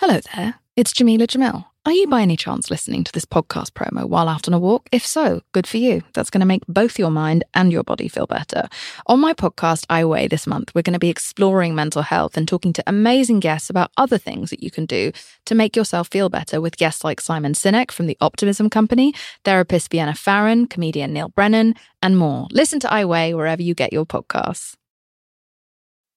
Hello there, it's Jamila Jamil. Are you by any chance listening to this podcast promo while out on a walk? If so, good for you. That's going to make both your mind and your body feel better. On my podcast, I Weigh, this month, we're going to be exploring mental health and talking to amazing guests about other things that you can do to make yourself feel better with guests like Simon Sinek from the Optimism Company, therapist Vienna Pharaon, comedian Neal Brennan, and more. Listen to I Weigh wherever you get your podcasts.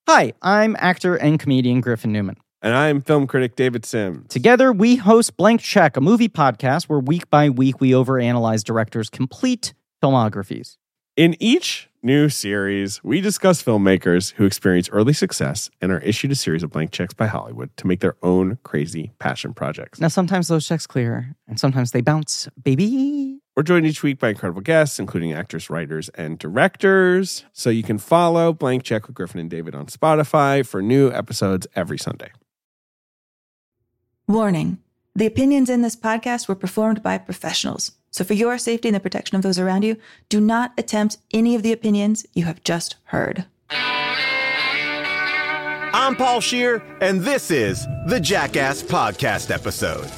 Hi, I'm actor and comedian Griffin Newman. And I'm film critic David Sims. Together, we host Blank Check, a movie podcast where week by week we overanalyze directors' complete filmographies. In each new series, we discuss filmmakers who experience early success and are issued a series of blank checks by Hollywood to make their own crazy passion projects. Now, sometimes those checks clear, and sometimes they bounce, baby. We're joined each week by incredible guests, including actors, writers, and directors. So you can follow Blank Check with Griffin and David on Spotify for new episodes every Sunday. Warning The opinions in this podcast were performed by professionals. So, for your safety and the protection of those around you, do not attempt any of the opinions you have just heard. I'm Paul Scheer, and this is the Jackass Podcast episode.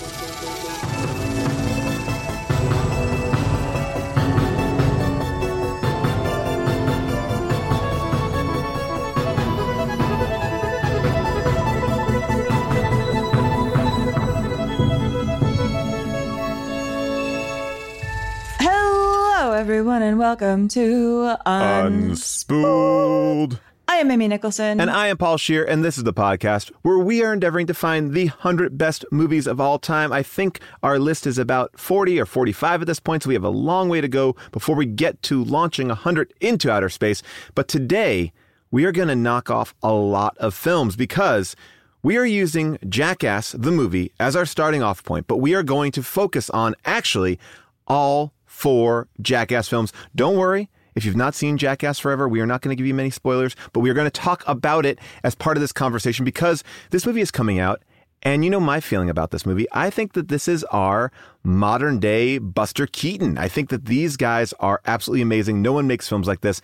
Everyone, and welcome to Unspooled. I am Amy Nicholson. And I am Paul Scheer, and this is the podcast where we are endeavoring to find the 100 best movies of all time. I think our list is about 40 or 45 at this point, so we have a long way to go before we get to launching 100 into outer space. But today, we are going to knock off a lot of films because we are using Jackass, the movie, as our starting off point, but we are going to focus on actually all four Jackass films. Don't worry. If you've not seen Jackass Forever, we are not going to give you many spoilers, but we are going to talk about it as part of this conversation because this movie is coming out. And you know my feeling about this movie. I think that this is our modern day Buster Keaton. I think that these guys are absolutely amazing. No one makes films like this.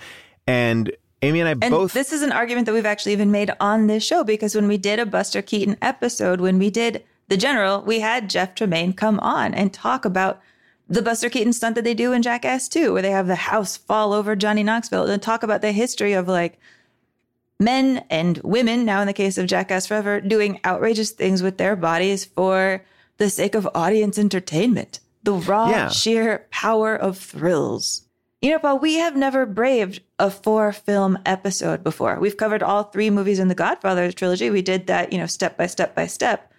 And Amy and I and both. this is an argument that we've actually even made on this show because when we did a Buster Keaton episode, when we did The General, we had Jeff Tremaine come on and talk about the Buster Keaton stunt that they do in Jackass 2, where they have the house fall over Johnny Knoxville and talk about the history of like men and women, now in the case of Jackass Forever, doing outrageous things with their bodies for the sake of audience entertainment. The raw, Yeah. sheer power of thrills. You know, Paul, we have never braved a four film episode before. We've covered all three movies in the Godfather trilogy. We did that, you know, step by step by step.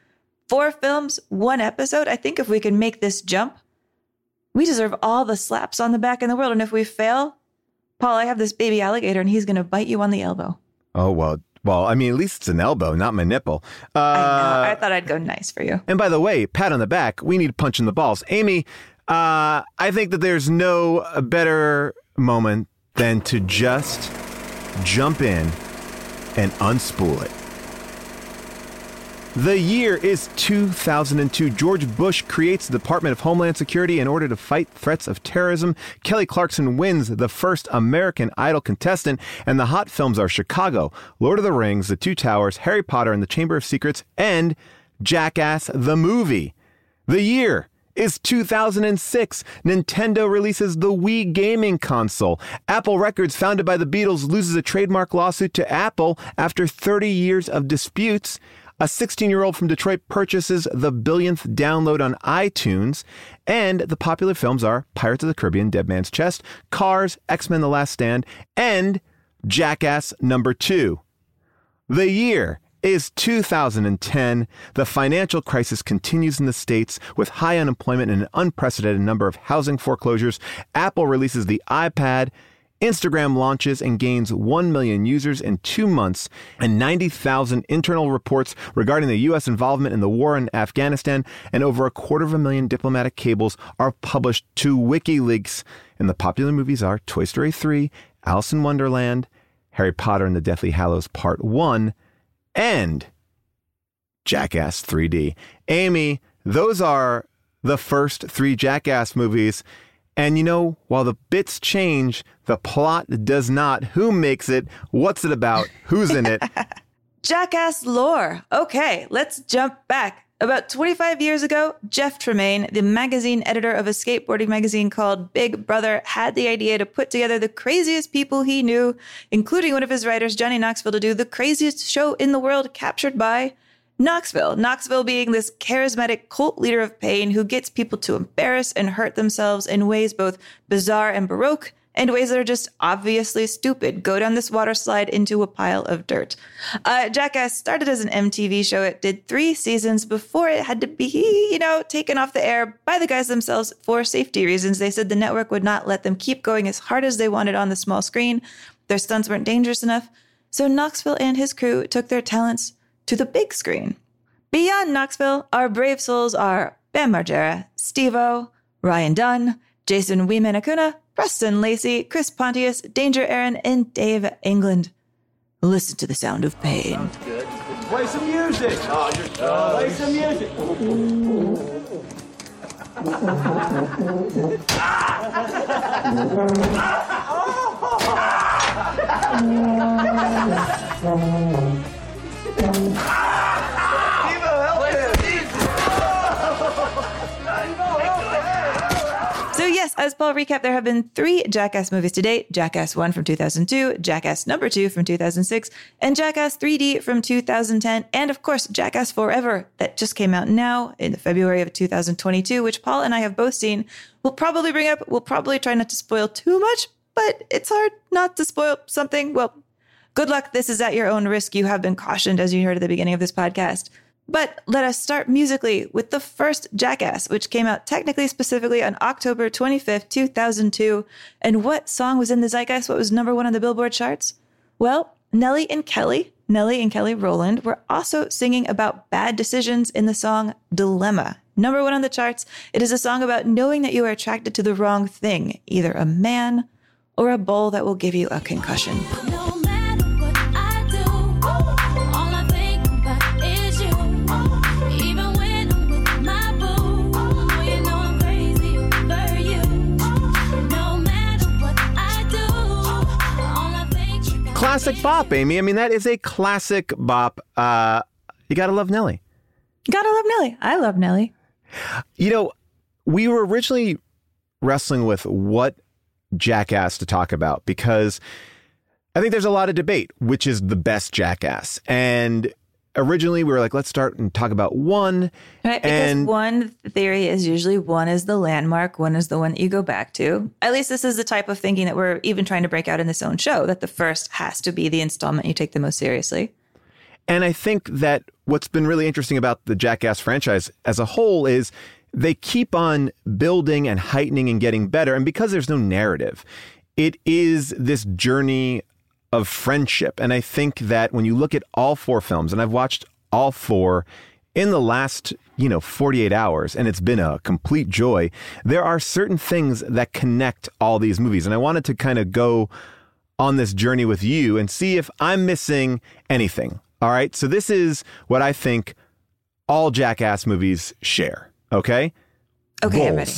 Four films, one episode. I think if we can make this jump, we deserve all the slaps on the back in the world. And if we fail, Paul, I have this baby alligator and he's going to bite you on the elbow. oh, well. Well, I mean, at least it's an elbow, not my nipple. Uh, I know. I thought I'd go nice for you. And by the way, pat on the back, we need punch in the balls. Amy, uh, I think that there's no better moment than to just jump in and unspool it. The year is 2002. George Bush creates the Department of Homeland Security in order to fight threats of terrorism. Kelly Clarkson wins the first American Idol contestant, and the hot films are Chicago, Lord of the Rings, The Two Towers, Harry Potter and the Chamber of Secrets, and Jackass the movie. The year is 2006. Nintendo releases the Wii gaming console. Apple Records, founded by the Beatles, loses a trademark lawsuit to Apple after 30 years of disputes. A 16 year old from Detroit purchases the billionth download on iTunes. And the popular films are Pirates of the Caribbean, Dead Man's Chest, Cars, X Men The Last Stand, and Jackass Number 2. The year is 2010. The financial crisis continues in the States with high unemployment and an unprecedented number of housing foreclosures. Apple releases the iPad. Instagram launches and gains 1 million users in two months, and 90,000 internal reports regarding the U.S. involvement in the war in Afghanistan, and over a quarter of a million diplomatic cables are published to WikiLeaks. And the popular movies are Toy Story 3, Alice in Wonderland, Harry Potter and the Deathly Hallows Part 1, and Jackass 3D. Amy, those are the first three Jackass movies. And you know, while the bits change, the plot does not. Who makes it? What's it about? Who's in it? Jackass lore. Okay, let's jump back. About 25 years ago, Jeff Tremaine, the magazine editor of a skateboarding magazine called Big Brother, had the idea to put together the craziest people he knew, including one of his writers, Johnny Knoxville, to do the craziest show in the world captured by Knoxville. Knoxville being this charismatic cult leader of pain who gets people to embarrass and hurt themselves in ways both bizarre and baroque and ways that are just obviously stupid. Go down this water slide into a pile of dirt. Uh, Jackass started as an MTV show. It did three seasons before it had to be, you know, taken off the air by the guys themselves for safety reasons. They said the network would not let them keep going as hard as they wanted on the small screen. Their stunts weren't dangerous enough. So Knoxville and his crew took their talents to the big screen. Beyond Knoxville, our brave souls are Bam Margera, Steve-O, Ryan Dunn, Jason Wee Man Preston Lacy, Chris Pontius, Danger Ehren, and Dave England. Listen to the sound of pain. Play some music. Oh, you're, Play some music. So, yes, as Paul recapped, there have been three Jackass movies to date Jackass 1 from 2002, Jackass number 2 from 2006, and Jackass 3D from 2010, and of course, Jackass Forever that just came out now in February of 2022, which Paul and I have both seen. We'll probably bring up, we'll probably try not to spoil too much, but it's hard not to spoil something. Well, good luck. This is at your own risk. You have been cautioned, as you heard at the beginning of this podcast. But let us start musically with the first Jackass, which came out technically specifically on October 25th, 2002. And what song was in the zeitgeist? What was number one on the Billboard charts? Well, Nelly and Kelly, Nelly and Kelly Rowland, were also singing about bad decisions in the song Dilemma. Number one on the charts, it is a song about knowing that you are attracted to the wrong thing, either a man or a bowl that will give you a concussion. Classic bop, Amy. I mean, that is a classic bop. Uh, you gotta love Nelly. Gotta love Nelly. I love Nelly. You know, we were originally wrestling with what Jackass to talk about because I think there's a lot of debate which is the best Jackass. And originally we were like, let's start and talk about one. Right, because and one theory is usually one is the landmark, one is the one that you go back to. At least this is the type of thinking that we're even trying to break out in this own show, that the first has to be the installment you take the most seriously. And I think that what's been really interesting about the Jackass franchise as a whole is they keep on building and heightening and getting better. And because there's no narrative, it is this journey of friendship. And I think that when you look at all four films, and I've watched all four in the last, you know, 48 hours, and it's been a complete joy, there are certain things that connect all these movies. And I wanted to kind of go on this journey with you and see if I'm missing anything. All right. So this is what I think all Jackass movies share. Okay. Okay, I'm ready.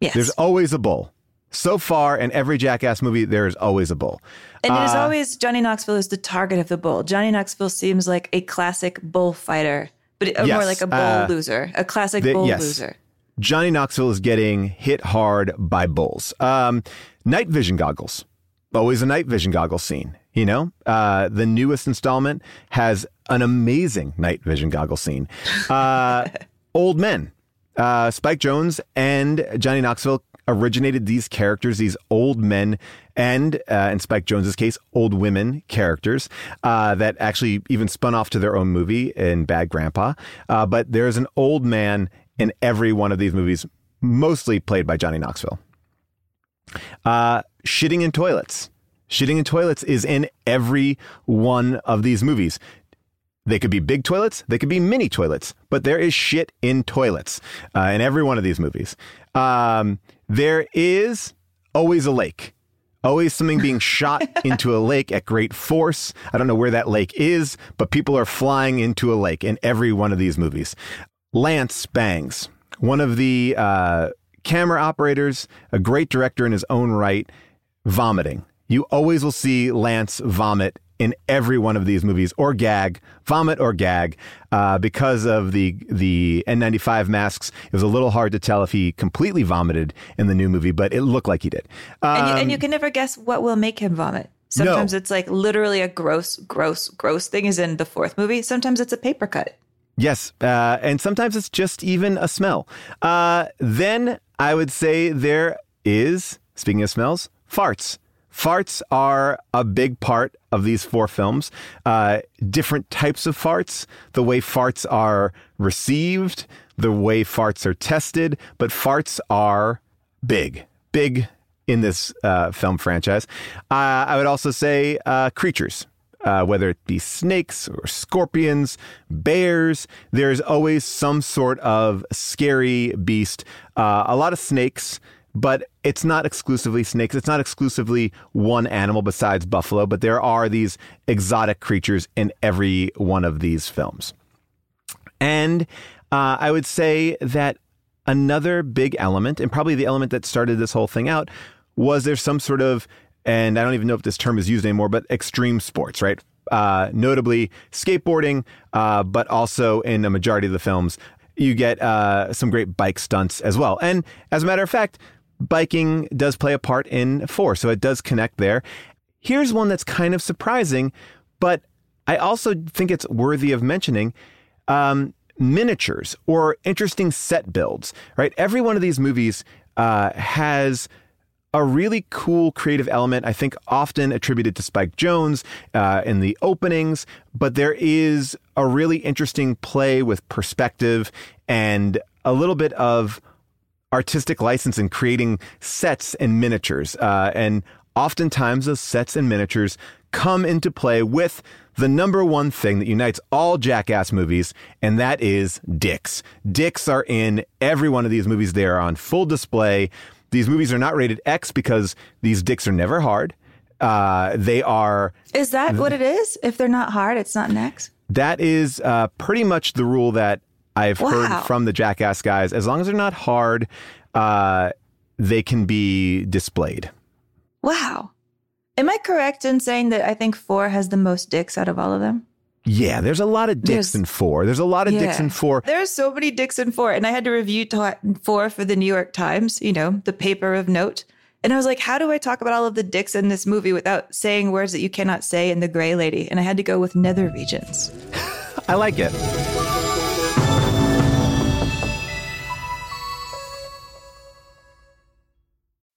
Yes. There's always a bull. So far, in every Jackass movie, there is always a bull. And it is uh, always Johnny Knoxville is the target of the bull. Johnny Knoxville seems like a classic bullfighter, but it- more like a bull uh, loser, a classic the- bull yes. loser. Johnny Knoxville is getting hit hard by bulls. Um, night vision goggles. Always a night vision goggle scene. You know, uh, the newest installment has an amazing night vision goggle scene. Uh, old men. Uh, Spike Jonze and Johnny Knoxville originated these characters, these old men, and uh, in Spike Jonze's case, old women characters uh, that actually even spun off to their own movie in Bad Grandpa. Uh, but there's an old man in every one of these movies, mostly played by Johnny Knoxville. Uh, shitting in toilets. Shitting in toilets is in every one of these movies. They could be big toilets, they could be mini toilets, but there is shit in toilets uh, in every one of these movies. Um, there is always a lake, always something being shot into a lake at great force. I don't know where that lake is, but people are flying into a lake in every one of these movies. Lance Bangs, one of the uh, camera operators, a great director in his own right, vomiting. You always will see Lance vomit in every one of these movies, or gag, vomit or gag, uh, because of the the N95 masks. It was a little hard to tell if he completely vomited in the new movie, but it looked like he did. and, you, Um, and you can never guess what will make him vomit. Sometimes it's like literally a gross, gross, gross thing is in the fourth movie. Sometimes it's a paper cut. Yes, uh, and sometimes it's just even a smell. Uh, then I would say there is, speaking of smells, farts. Farts are a big part of these four films. Uh, different types of farts, the way farts are received, the way farts are tested, but farts are big, big in this uh, film franchise. Uh, I would also say uh, creatures uh, whether it be snakes or scorpions, bears. There's always some sort of scary beast. Uh, a lot of snakes, but it's not exclusively snakes. It's not exclusively one animal besides buffalo, but there are these exotic creatures in every one of these films. And uh, I would say that another big element, and probably the element that started this whole thing out, was there some sort of, and I don't even know if this term is used anymore, but extreme sports, right? Uh, notably skateboarding, uh, but also in a majority of the films, you get uh, some great bike stunts as well. And as a matter of fact, biking does play a part in four, so it does connect there. Here's one that's kind of surprising, but I also think it's worthy of mentioning. Um, miniatures or interesting set builds, right? Every one of these movies uh, has a really cool creative element, I think often attributed to Spike Jonze uh, in the openings, but there is a really interesting play with perspective and a little bit of artistic license in creating sets and miniatures. Uh, and oftentimes those sets and miniatures come into play with the number one thing that unites all Jackass movies, and that is dicks. Dicks are in every one of these movies. They are on full display. These movies are not rated X because these dicks are never hard. Uh, they are Is that what it is? If they're not hard, it's not an X? that is uh, pretty much the rule that I've Wow. heard from the Jackass guys. As long as they're not hard, uh, they can be displayed. Wow. Am I correct in saying that I think four has the most dicks out of all of them? Yeah, there's a lot of dicks There's- in four. There's a lot of dicks in four. There's so many dicks in four. And I had to review four for the New York Times, you know, the paper of note. And I was like, how do I talk about all of the dicks in this movie without saying words that you cannot say in The Gray Lady? And I had to go with nether regions. I like it.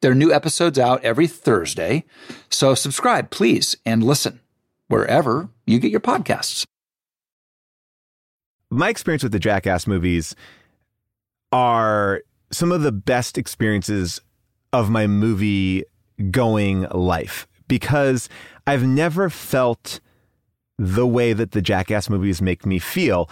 There are new episodes out every Thursday. So subscribe, please, and listen wherever you get your podcasts. My experience with the Jackass movies are some of the best experiences of my movie going life because I've never felt the way that the Jackass movies make me feel.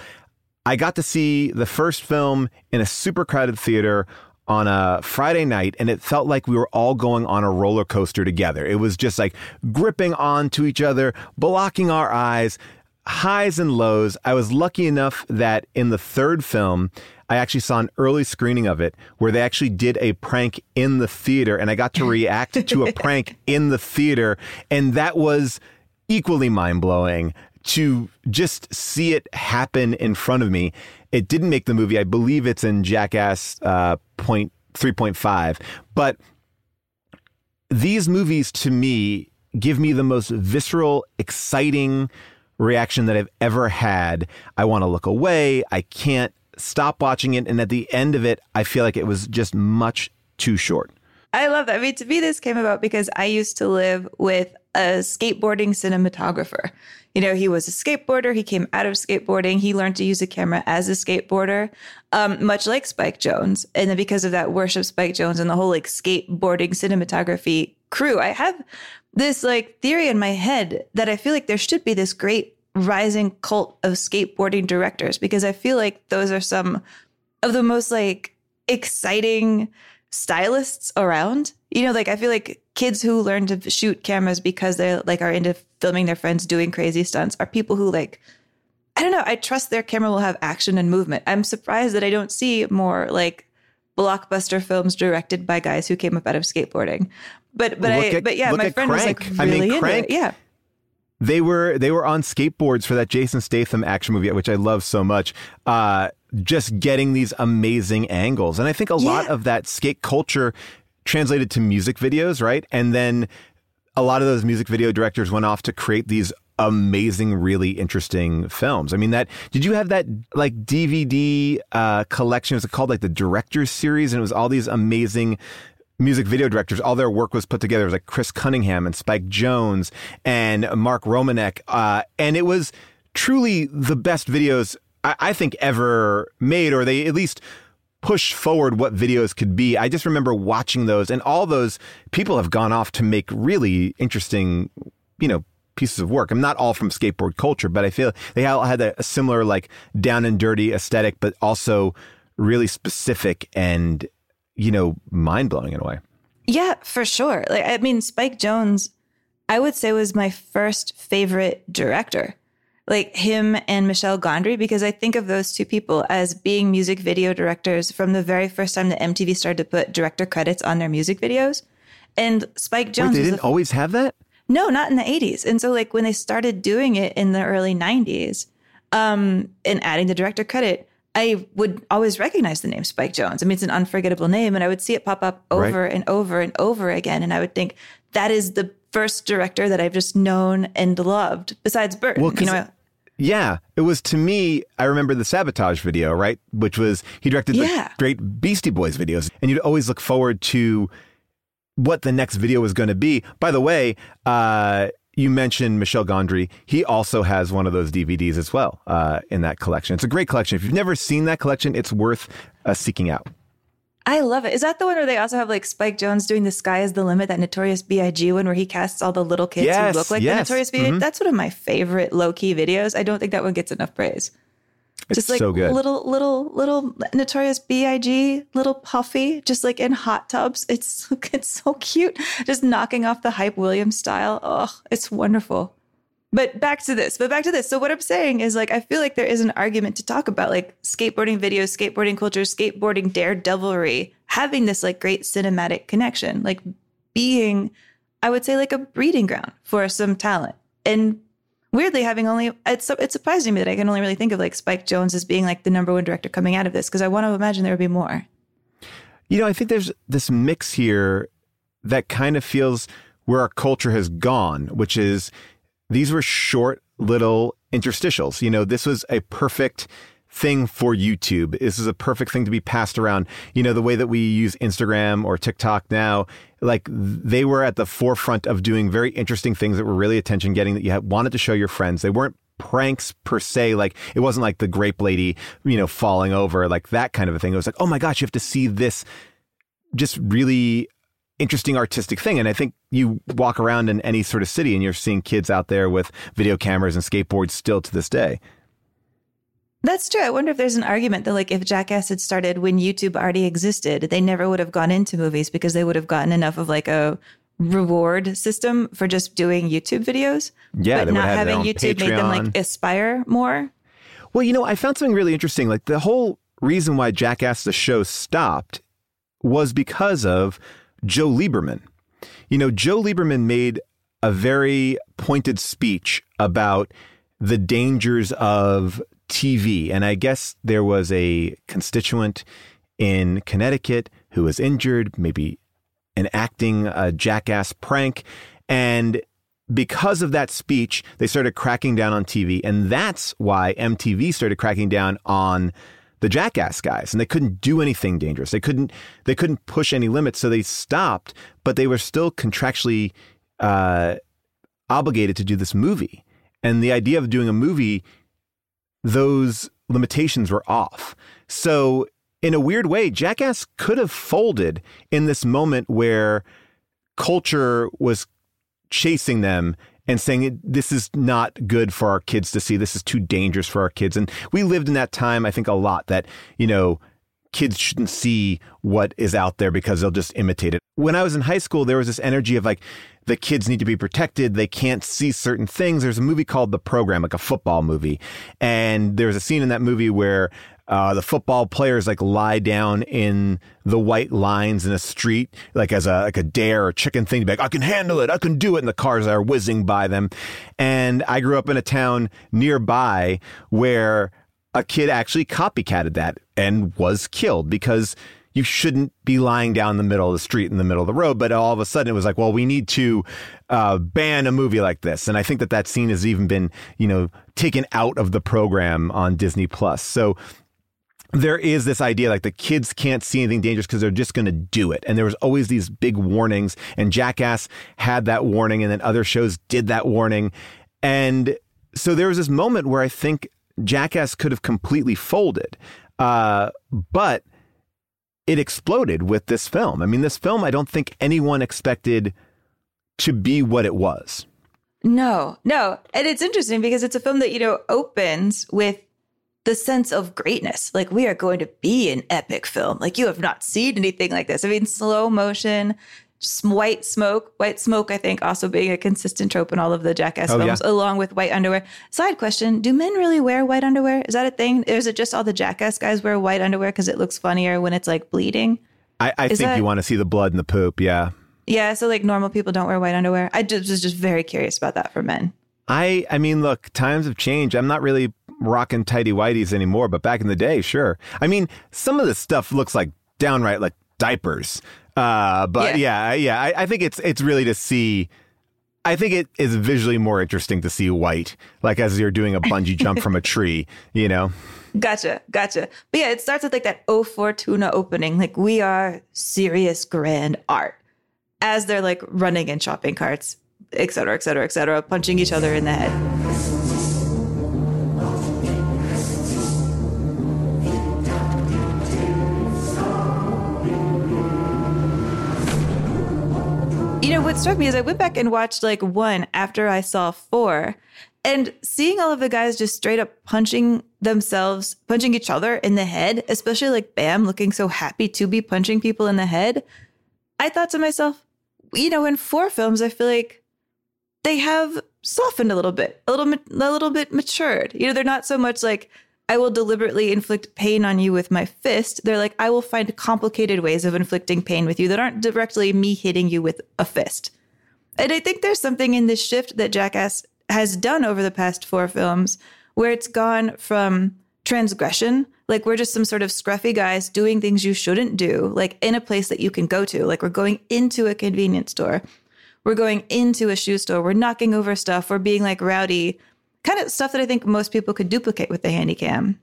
I got to see the first film in a super crowded theater on a Friday night, and it felt like we were all going on a roller coaster together. It was just like gripping onto each other, blocking our eyes, highs and lows. I was lucky enough that in the third film, I actually saw an early screening of it where they actually did a prank in the theater, and I got to react to a prank in the theater, and that was equally mind blowing to just see it happen in front of me. It didn't make the movie. I believe it's in Jackass uh, point three point five, but these movies to me give me the most visceral, exciting reaction that I've ever had. I want to look away. I can't stop watching it. And at the end of it, I feel like it was just much too short. I love that. I mean, to me, this came about because I used to live with a skateboarding cinematographer. You know, he was a skateboarder. He came out of skateboarding. He learned to use a camera as a skateboarder, um, much like Spike Jonze. And then because of that, worship Spike Jonze and the whole like skateboarding cinematography crew. I have this like theory in my head that I feel like there should be this great rising cult of skateboarding directors because I feel like those are some of the most like exciting stylists around. You know, like I feel like kids who learn to shoot cameras because they like are into filming their friends doing crazy stunts are people who like I don't know, I trust their camera will have action and movement. I'm surprised that I don't see more like blockbuster films directed by guys who came up out of skateboarding. But but Look I at- but yeah, my friend was like Crank. I really mean, into Crank- it. Yeah. They were they were on skateboards for that Jason Statham action movie, which I love so much. Uh, just getting these amazing angles, and I think a lot of that skate culture translated to music videos, right? And then a lot of those music video directors went off to create these amazing, really interesting films. I mean, that did you have that like DVD uh, collection? It called like the Directors Series, and it was all these amazing music video directors. All their work was put together. It was like Chris Cunningham and Spike Jonze and Mark Romanek, uh, and it was truly the best videos I, I think ever made, or they at least push forward what videos could be. I just remember watching those, and all those people have gone off to make really interesting, you know, pieces of work. I'm not all from skateboard culture, but I feel they all had a, similar like down and dirty aesthetic, but also really specific and you know mind blowing in a way. Yeah, for sure. Like I mean, Spike Jonze, I would say was my first favorite director. Like him and Michel Gondry, because I think of those two people as being music video directors from the very first time that MTV started to put director credits on their music videos. And Spike Wait, Jonze they didn't always have that. no, not in the 80s. And so, like, when they started doing it in the early 90s um, and adding the director credit, I would always recognize the name Spike Jonze. I mean, it's an unforgettable name, and I would see it pop up over Right. and over and over again. And I would think, that is the first director that I've just known and loved, besides Burton. Well, you know, Yeah, it was to me. I remember the sabotage video, right? Which was he directed Yeah. the great Beastie Boys videos, and you'd always look forward to what the next video was going to be. By the way, uh, you mentioned Michel Gondry. He also has one of those DVDs as well uh, in that collection. It's a great collection. If you've never seen that collection, it's worth uh, seeking out. I love it. Is that the one where they also have like Spike Jonze doing "The Sky Is the Limit"? That Notorious B.I.G. one where he casts all the little kids Yes, who look like yes. the Notorious B.I.G. Mhm. That's one of my favorite low key videos. I don't think that one gets enough praise. It's just like so good. little, little, little Notorious B.I.G. Little Puffy, just like in hot tubs. It's it's so cute, just knocking off the Hype Williams style. Oh, it's wonderful. But back to this. But back to this. So what I'm saying is like I feel like there is an argument to talk about like skateboarding videos, skateboarding culture, skateboarding daredevilry, having this like great cinematic connection, like being, I would say, like a breeding ground for some talent. And weirdly, having only it's it's surprising me that I can only really think of like Spike Jonze as being like the number one director coming out of this because I want to imagine there would be more. You know, I think there's this mix here that kind of feels where our culture has gone, which is these were short little interstitials. You know, this was a perfect thing for YouTube. This is a perfect thing to be passed around. You know, the way that we use Instagram or TikTok now, like they were at the forefront of doing very interesting things that were really attention getting that you wanted to show your friends. They weren't pranks per se. Like it wasn't like the grape lady, you know, falling over, like that kind of a thing. It was like, oh my gosh, you have to see this just really interesting artistic thing. And I think you walk around in any sort of city and you're seeing kids out there with video cameras and skateboards still to this day. That's true. I wonder if there's an argument that like if Jackass had started when YouTube already existed, they never would have gone into movies because they would have gotten enough of like a reward system for just doing YouTube videos. Yeah, but not having YouTube made them like aspire more. Well, you know, I found something really interesting. Like the whole reason why Jackass the show stopped was because of Joe Lieberman. You know, Joe Lieberman made a very pointed speech about the dangers of TV. And I guess there was a constituent in Connecticut who was injured, maybe enacting a uh, jackass prank. And because of that speech, they started cracking down on TV. And that's why MTV started cracking down on the jackass guys and they couldn't do anything dangerous. They couldn't they couldn't push any limits. So they stopped, but they were still contractually uh, obligated to do this movie. And the idea of doing a movie, those limitations were off. So in a weird way, Jackass could have folded in this moment where culture was chasing them and saying this is not good for our kids to see. This is too dangerous for our kids. And we lived in that time, I think, a lot that, you know, kids shouldn't see what is out there because they'll just imitate it. When I was in high school, there was this energy of like, the kids need to be protected. They can't see certain things. There's a movie called The Program, like a football movie. And there's a scene in that movie where uh, the football players like lie down in the white lines in a street, like as a like a dare or chicken thing to be like, I can handle it, I can do it, and the cars are whizzing by them. And I grew up in a town nearby where a kid actually copycatted that and was killed because you shouldn't be lying down in the middle of the street in the middle of the road. But all of a sudden, it was like, well, we need to uh, ban a movie like this. And I think that that scene has even been, you know, taken out of the program on Disney Plus. So there is this idea like the kids can't see anything dangerous because they're just going to do it. And there was always these big warnings. And Jackass had that warning, and then other shows did that warning. And so there was this moment where I think Jackass could have completely folded. Uh, but it exploded with this film. I mean, this film, I don't think anyone expected to be what it was. No, no. And it's interesting because it's a film that, you know, opens with the sense of greatness. Like, we are going to be an epic film. Like, you have not seen anything like this. I mean, slow motion, white smoke. White smoke, I think, also being a consistent trope in all of the Jackass Oh, films, yeah. along with white underwear. Side question Do men really wear white underwear? Is that a thing? Or is it just all the Jackass guys wear white underwear because it looks funnier when it's like bleeding? I, I think that- you want to see the blood and the poop. Yeah. Yeah, so like normal people don't wear white underwear. I just, was just very curious about that for men. I I mean, look, times have changed. I'm not really rocking tidy whities anymore, but back in the day, sure. I mean, some of this stuff looks like downright like diapers. Uh, but yeah, yeah, I, I think it's it's really to see. I think it is visually more interesting to see white, like as you're doing a bungee jump from a tree. You know, Gotcha, gotcha. But yeah, it starts with like that O Fortuna opening. Like we are serious grand art as they're like running in shopping carts, et cetera, et cetera, et cetera, punching each other in the head. What struck me is I went back and watched like one after I saw four, and seeing all of the guys just straight up punching themselves, punching each other in the head, especially like Bam looking so happy to be punching people in the head. I thought to myself, you know, in four films, I feel like they have softened a little bit, a little, a little bit matured. You know, they're not so much like I will deliberately inflict pain on you with my fist. They're like I will find complicated ways of inflicting pain with you that aren't directly me hitting you with a fist. And I think there's something in this shift that Jackass has done over the past four films where it's gone from transgression, like we're just some sort of scruffy guys doing things you shouldn't do, like in a place that you can go to. Like we're going into a convenience store, we're going into a shoe store, we're knocking over stuff, we're being like rowdy, kind of stuff that I think most people could duplicate with the handy cam.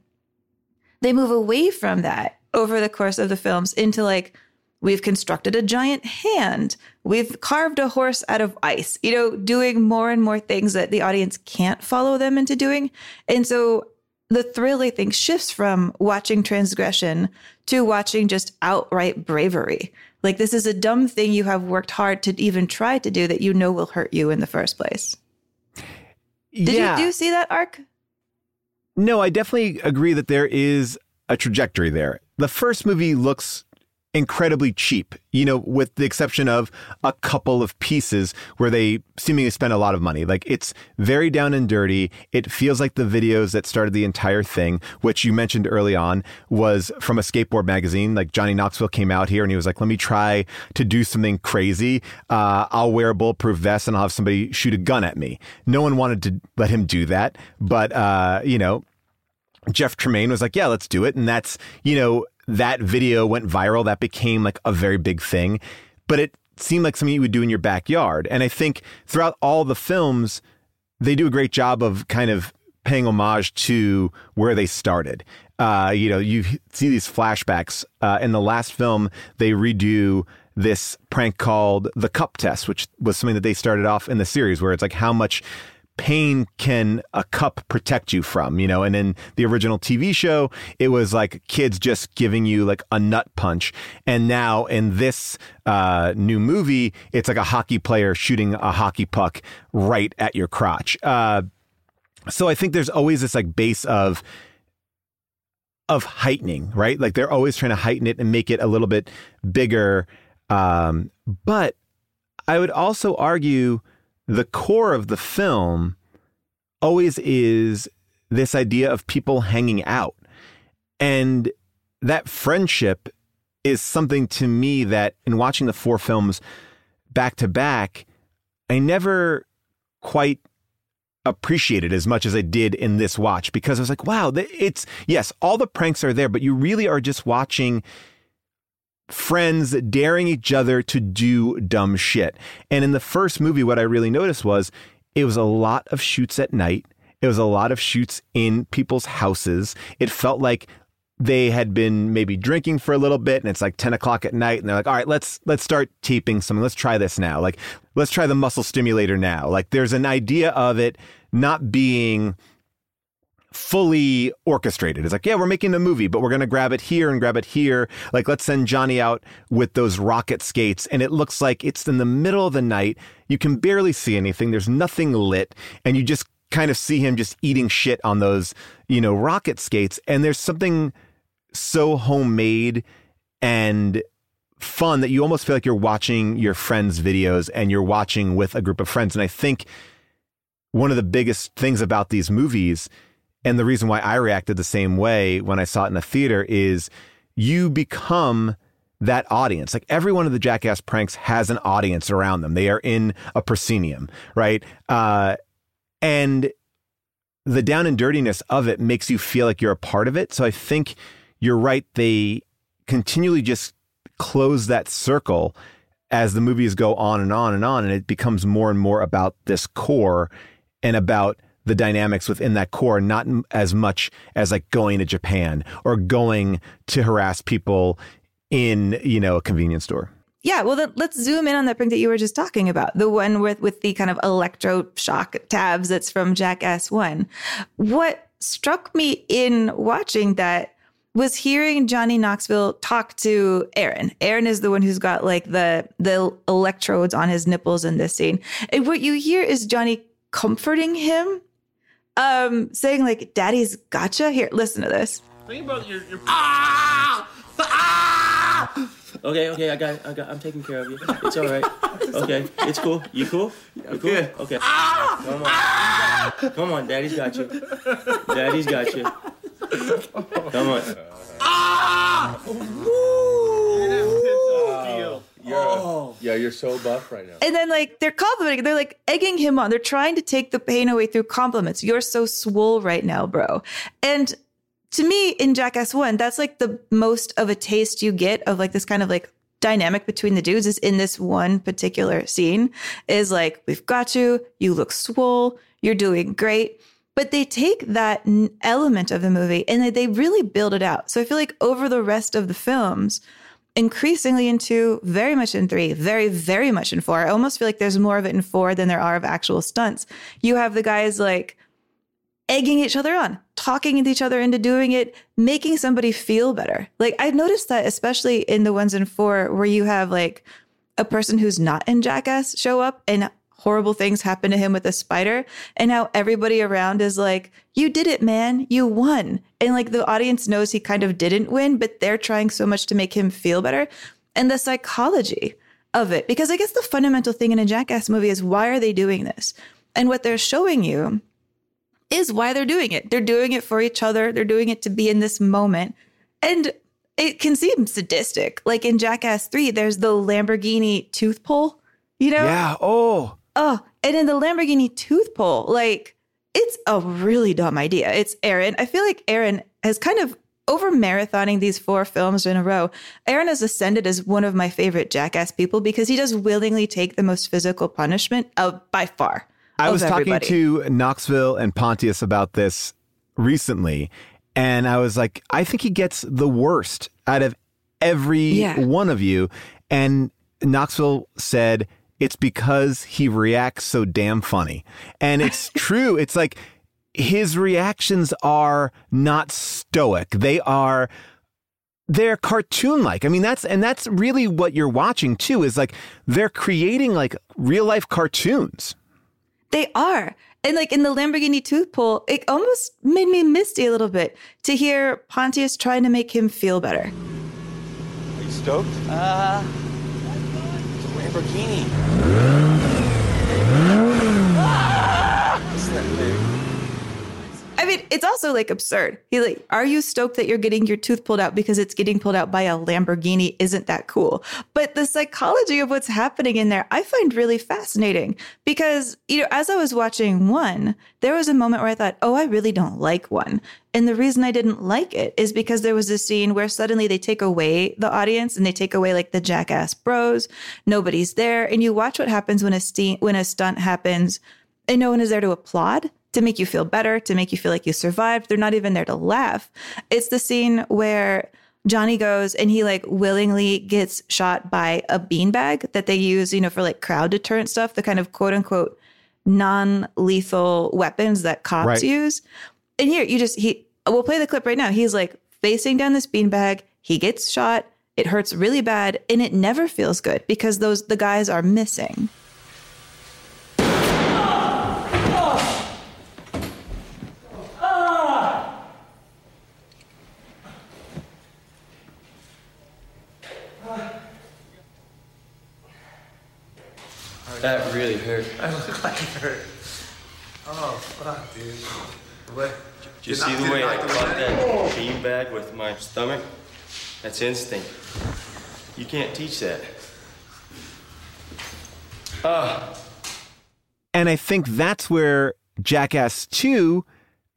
They move away from that over the course of the films into like, We've constructed a giant hand. We've carved a horse out of ice, you know, doing more and more things that the audience can't follow them into doing. And so the thrill, I think, shifts from watching transgression to watching just outright bravery. Like, this is a dumb thing you have worked hard to even try to do that you know will hurt you in the first place. Did yeah. you do you see that arc? No, I definitely agree that there is a trajectory there. The first movie looks incredibly cheap, you know, with the exception of a couple of pieces where they seemingly spend a lot of money. Like it's very down and dirty. It feels like the videos that started the entire thing, which you mentioned early on, was from a skateboard magazine. Like Johnny Knoxville came out here and he was like, let me try to do something crazy. Uh, I'll wear a bulletproof vest and I'll have somebody shoot a gun at me. No one wanted to let him do that. But, uh, you know, Jeff Tremaine was like, yeah, let's do it. And that's, you know, that video went viral. That became like a very big thing. But it seemed like something you would do in your backyard. And I think throughout all the films, they do a great job of kind of paying homage to where they started. Uh, you know, you see these flashbacks. Uh, in the last film, they redo this prank called the cup test, which was something that they started off in the series, where it's like how much pain can a cup protect you from you know? And in the original tv show it was like kids just giving you like a nut punch. And now in this uh, new movie it's like a hockey player shooting a hockey puck right at your crotch. Uh, so i think there's always this like base of of heightening right? Like they're always trying to heighten it and make it a little bit bigger. Um, but i would also argue the core of the film always is this idea of people hanging out. And that friendship is something to me that in watching the four films back to back, I never quite appreciated as much as I did in this watch because I was like, wow, it's yes, all the pranks are there, but you really are just watching friends daring each other to do dumb shit. And in the first movie, what I really noticed was it was a lot of shoots at night. It was a lot of shoots in people's houses. It felt like they had been maybe drinking for a little bit and it's like 10 o'clock at night and they're like all right let's let's start taping something let's try this now like let's try the muscle stimulator now like there's an idea of it not being fully orchestrated. It's like, yeah, we're making the movie, but we're going to grab it here and grab it here. Like, let's send Johnny out with those rocket skates. And it looks like it's in the middle of the night. You can barely see anything. There's nothing lit. And you just kind of see him just eating shit on those, you know, rocket skates. And there's something so homemade and fun that you almost feel like you're watching your friends' videos and you're watching with a group of friends. And I think one of the biggest things about these movies and the reason why I reacted the same way when I saw it in the theater is you become that audience. Like every one of the Jackass pranks has an audience around them. They are in a proscenium, right? Uh, and the down and dirtiness of it makes you feel like you're a part of it. So I think you're right. They continually just close that circle as the movies go on and on and on. And it becomes more and more about this core and about the dynamics within that core, not as much as like going to Japan or going to harass people in, you know, a convenience store. Yeah, well, let's zoom in on that prank that you were just talking about, the one with with the kind of electroshock tabs that's from Jackass One. What struck me in watching that was hearing Johnny Knoxville talk to Ehren. Ehren is the one who's got like the the electrodes on his nipples in this scene, and what you hear is Johnny comforting him, um, saying like, "Daddy's gotcha." Here, listen to this. Think about your. your... Ah! Ah! Okay, okay, I got, I got, I'm taking care of you. It's all right. Okay, it's cool. You cool? You cool? good. Okay. Come on. Come on, Daddy's got you. Daddy's got you. Come on. You're, oh. Yeah, you're so buff right now. And then like they're complimenting, they're like egging him on. They're trying to take the pain away through compliments. You're so swole right now, bro. And to me, in Jackass One, that's like the most of a taste you get of like this kind of like dynamic between the dudes is in this one particular scene. Is like, we've got you, you look swole, you're doing great. But they take that element of the movie and they really build it out. So I feel like over the rest of the films, increasingly into very much in three, very, very much in four. I almost feel like there's more of it in four than there are of actual stunts. You have the guys like egging each other on, talking each other into doing it, making somebody feel better. Like I've noticed that especially in the ones in four where you have like a person who's not in Jackass show up and horrible things happen to him with a spider and how everybody around is like you did it man. You won. And like the audience knows he kind of didn't win but they're trying so much to make him feel better. And the psychology of it because i guess the fundamental thing in a jackass movie is why are they doing this? And what they're showing you is why they're doing it. They're doing it for each other. They're doing it to be in this moment. And it can seem sadistic. Like in jackass 3 there's the lamborghini tooth pull you know? Yeah. Oh, Oh, and in the Lamborghini tooth pull, like it's a really dumb idea. It's Ehren. I feel like Ehren has kind of over marathoning these four films in a row, Ehren has ascended as one of my favorite jackass people because he does willingly take the most physical punishment uh, by far. I was talking everybody. to Knoxville and Pontius about this recently, and I was like, I think he gets the worst out of every Yeah. one of you. And Knoxville said it's because he reacts so damn funny. And it's true. It's like his reactions are not stoic. They are they're cartoon like. I mean, that's and that's really what you're watching too is like they're creating like real life cartoons. They are. And like in the Lamborghini tooth pull, it almost made me misty a little bit to hear Pontius trying to make him feel better. Are you stoked? Uh. Lamborghini. Ah! I mean, it's also like absurd. He like, are you stoked that you're getting your tooth pulled out because it's getting pulled out by a Lamborghini? Isn't that cool? But the psychology of what's happening in there, I find really fascinating because, you know, as I was watching one, there was a moment where I thought, oh, I really don't like one. And the reason I didn't like it is because there was a scene where suddenly they take away the audience and they take away like the jackass bros. Nobody's there. And you watch what happens when a, ste- when a stunt happens and no one is there to applaud to make you feel better to make you feel like you survived. They're not even there to laugh. It's the scene where johnny goes and he like willingly gets shot by a beanbag that they use you know for like crowd deterrent stuff the kind of quote unquote non-lethal weapons that cops Right. use. And here you just he we'll play the clip right now. He's like facing down this beanbag. He gets shot. It hurts really bad and it never feels good because those the guys are missing That really hurt. I look like it hurt. Oh, fuck, dude. What? Did you see the way I caught that beanbag with my stomach? That's instinct. You can't teach that. Ah, And I think that's where Jackass 2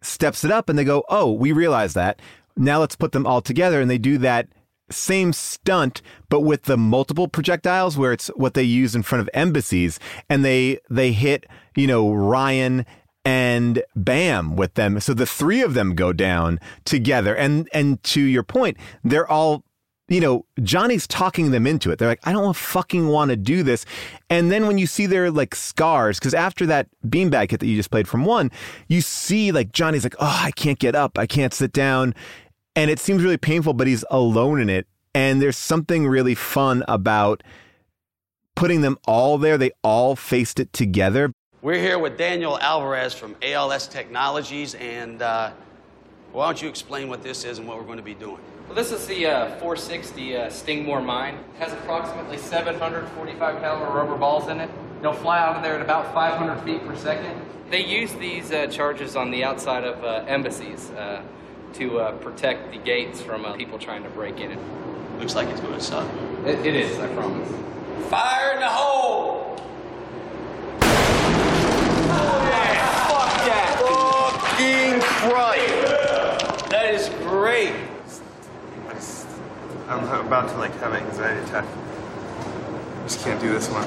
steps it up and they go, oh, we realize that. Now let's put them all together. And they do that same stunt, but with the multiple projectiles where it's what they use in front of embassies. And they, they hit, you know, Ryan and Bam with them. So the three of them go down together. And, and to your point, they're all you know, Johnny's talking them into it. They're like, I don't fucking want to do this. And then when you see their like scars, because after that beanbag hit that you just played from one, you see like Johnny's like, oh, I can't get up. I can't sit down. And it seems really painful, but he's alone in it. And there's something really fun about putting them all there. They all faced it together. We're here with Daniel Alvarez from ALS Technologies, and uh, why don't you explain what this is and what we're going to be doing? Well, this is the uh, 460 uh, Stingmore mine. It has approximately 745 caliber rubber balls in it. They'll fly out of there at about 500 feet per second. They use these uh, charges on the outside of uh, embassies uh, to uh, protect the gates from uh, people trying to break in it. Looks like it's going to suck. it. It is, I promise. Fire in the hole! Oh, yeah. Fuck that! fucking Christ! That is great. I'm about to like have an anxiety attack. I just can't do this one.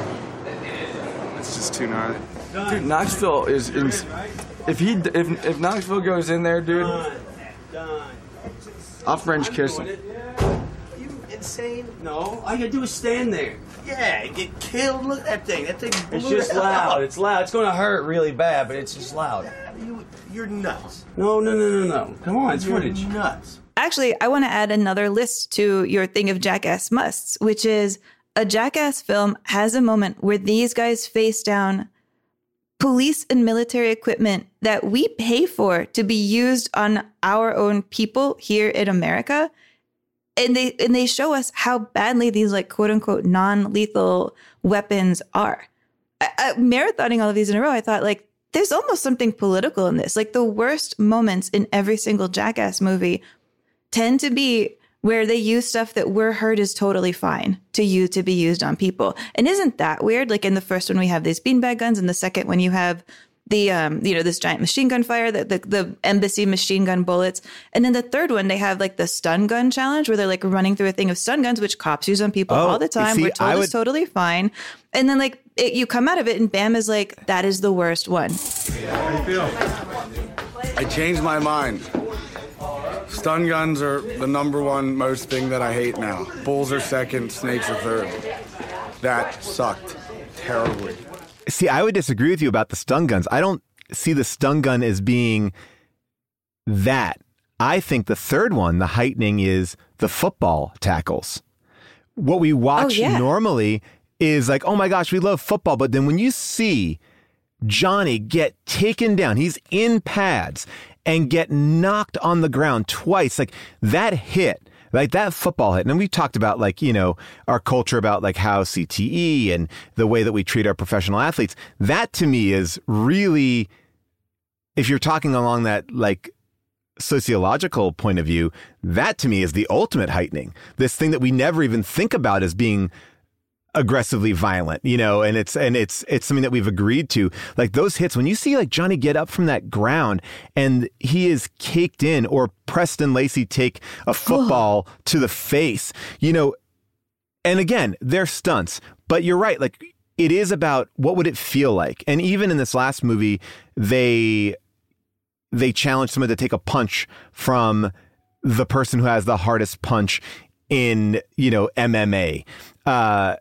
It's just too gnarly. Dude, Knoxville is, is if he if if Knoxville goes in there, dude, I'll French kiss him. You insane? No. All you gotta do is stand there. Yeah, get killed. Look at that thing. That thing blew It's just loud. out. It's loud. It's going to hurt really bad, but it's just loud. You, you're nuts. No, no, no, no, no. Come on, it's You're footage. nuts. Actually, I want to add another list to your thing of jackass musts, which is a jackass film has a moment where these guys face down police and military equipment that we pay for to be used on our own people here in America. And they and they show us how badly these like quote unquote non-lethal weapons are. I, I, marathoning all of these in a row, I thought like there's almost something political in this. Like the worst moments in every single Jackass movie tend to be where they use stuff that we're heard is totally fine to use to be used on people. And isn't that weird? Like in the first one, we have these beanbag guns, and the second one, you have the um you know this giant machine gun fire the, the the embassy machine gun bullets and then the third one they have like the stun gun challenge where they're like running through a thing of stun guns which cops use on people Oh, all the time see, we're told I it's totally fine and then like it, you come out of it and bam is like that is the worst one I changed my mind. Stun guns are the number one most thing that I hate now. Bulls are second, snakes are third. That sucked terribly. See, I would disagree with you about the stun guns. I don't see the stun gun as being that. I think the third one, the heightening, is the football tackles. What we oh, watch yeah. normally is like, oh my gosh, we love football. But then when you see Johnny get taken down, he's in pads and get knocked on the ground twice, like that hit. Like that football hit. And we talked about like, you know, our culture about like how CTE and the way that we treat our professional athletes. That to me is really, if you're talking along that like sociological point of view, that to me is the ultimate heightening. This thing that we never even think about as being aggressively violent, you know, and it's and it's it's something that we've agreed to. Like those hits when you see like Johnny get up from that ground and he is caked in or Preston Lacy take a football to the face, you know, and again, they're stunts, but you're right, like it is about what would it feel like. And even in this last movie, they they challenge someone to take a punch from the person who has the hardest punch in, you know, MMA. Uh,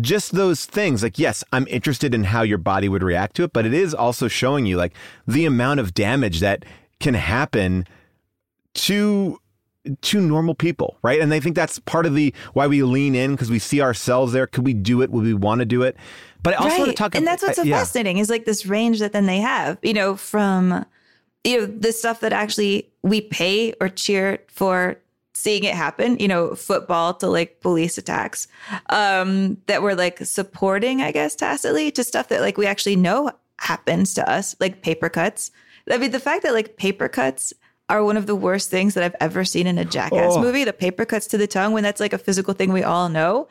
just those things like yes i'm interested in how your body would react to it but it is also showing you like the amount of damage that can happen to to normal people right? And i think that's part of the why we lean in because we see ourselves there. Could we do it? Would we want to do it? But i also want to talk and that's what's so uh, yeah. fascinating is like this range that then they have you know from you know the stuff that actually we pay or cheer for seeing it happen you know football to like police attacks um that we're like supporting i guess tacitly to stuff that like we actually know happens to us like paper cuts i mean the fact that like paper cuts are one of the worst things that I've ever seen in a Jackass Oh. movie. The paper cuts to the tongue when that's like a physical thing we all know.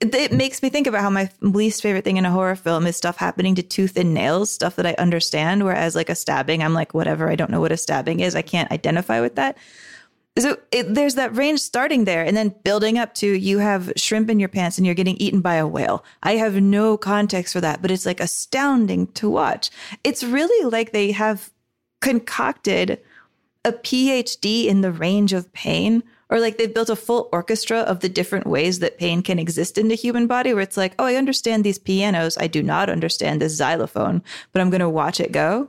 It, it makes me think about how my least favorite thing in a horror film is stuff happening to tooth and nails, stuff that I understand. Whereas like a stabbing, I'm like, whatever, I don't know what a stabbing is. I can't identify with that. So it, there's that range starting there and then building up to you have shrimp in your pants and you're getting eaten by a whale. I have no context for that, but it's like astounding to watch. It's really like they have concocted a PhD in the range of pain, or like they've built a full orchestra of the different ways that pain can exist in the human body, where it's like, oh, I understand these pianos. I do not understand this xylophone, but I'm going to watch it go.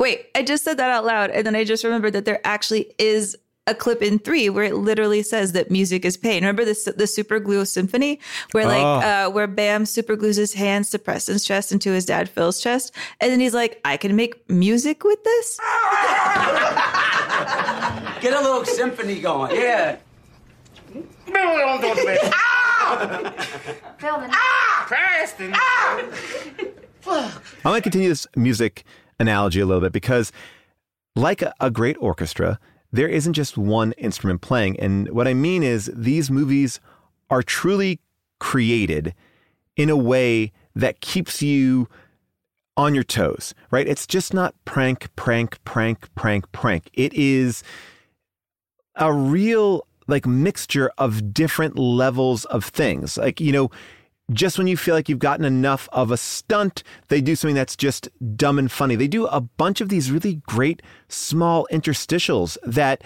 Wait, I just said that out loud. And then I just remembered that there actually is a clip in three where it literally says that music is pain. Remember this the super glue symphony where like Oh. uh where Bam super glues his hands to Preston's chest and to his dad Phil's chest. And then he's like, I can make music with this. Get a little symphony going. Yeah. Preston. I'm going to continue this music analogy a little bit because, like a, a great orchestra, there isn't just one instrument playing. And what I mean is, these movies are truly created in a way that keeps you on your toes, right? It's just not prank, prank, prank, prank, prank. It is a real like mixture of different levels of things. Like, you know, just when you feel like you've gotten enough of a stunt, they do something that's just dumb and funny. They do a bunch of these really great small interstitials that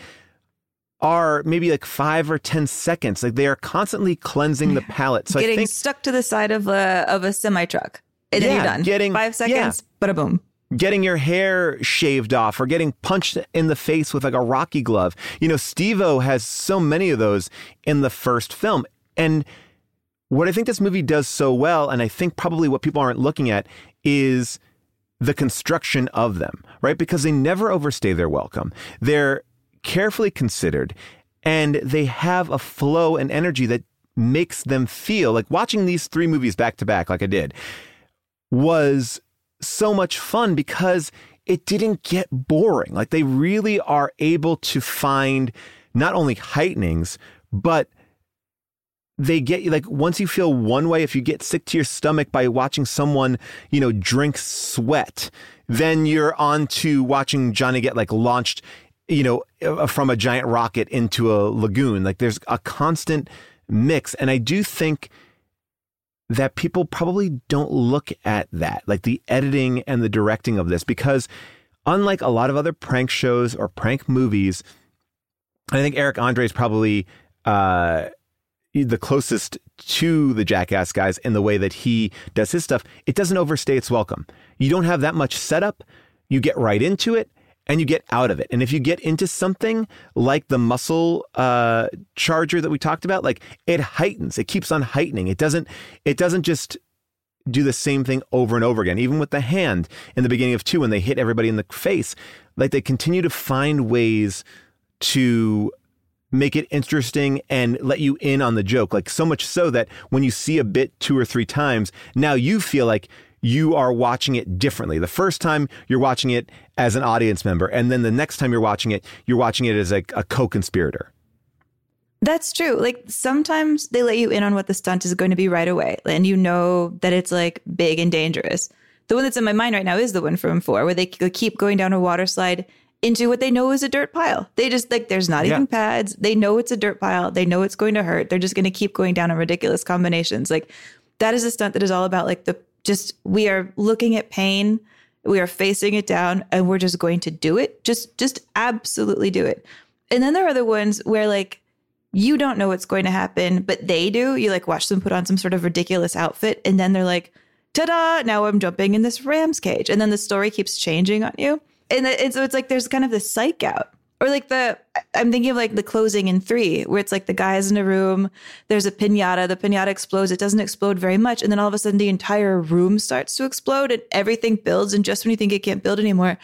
are maybe like five or 10 seconds. Like they are constantly cleansing the palate. So I getting think stuck to the side of a of a semi truck, and then Yeah, you're done. getting- five seconds, yeah. bada boom. getting your hair shaved off or getting punched in the face with like a Rocky glove. You know, Steve-O has so many of those in the first film. And what I think this movie does so well, and I think probably what people aren't looking at, is the construction of them, right? Because they never overstay their welcome. They're carefully considered and they have a flow and energy that makes them feel like watching these three movies back to back, like I did, was so much fun because it didn't get boring. Like they really are able to find not only heightenings, but they get you like once you feel one way, if you get sick to your stomach by watching someone, you know, drink sweat, then you're on to watching Johnny get like launched, you know, uh, from a giant rocket into a lagoon. Like there's a constant mix. And I do think that people probably don't look at that, like the editing and the directing of this, because unlike a lot of other prank shows or prank movies, I think Eric Andre is probably uh, the closest to the Jackass guys in the way that he does his stuff. It doesn't overstay its welcome. You don't have that much setup. You get right into it and you get out of it. And if you get into something like the muscle uh, charger that we talked about, like it heightens. It keeps on heightening. It doesn't. It doesn't just do the same thing over and over again. Even with the hand in the beginning of two, when they hit everybody in the face, like they continue to find ways to make it interesting and let you in on the joke. Like so much so that when you see a bit two or three times, now you feel like you are watching it differently. The first time you're watching it as an audience member, and then the next time you're watching it, you're watching it as a, a co-conspirator. That's true. Like sometimes they let you in on what the stunt is going to be right away, and you know that it's like big and dangerous. The one that's in my mind right now is the one from four, where they keep going down a water slide into what they know is a dirt pile. They just like there's not Yeah. even pads. They know it's a dirt pile. They know it's going to hurt. They're just going to keep going down in ridiculous combinations. Like that is a stunt that is all about like the just we are looking at pain, we are facing it down, and we're just going to do it. Just just absolutely do it. And then there are the ones where like you don't know what's going to happen, but they do. You like watch them put on some sort of ridiculous outfit, and then they're like, ta-da! Now I'm jumping in this ram's cage, and then the story keeps changing on you, and, and so it's like there's kind of this psych out, or like the I'm thinking of like the closing in three, where it's like the guy's in a room, there's a pinata, the pinata explodes, it doesn't explode very much, and then all of a sudden the entire room starts to explode, and everything builds, and just when you think it can't build anymore.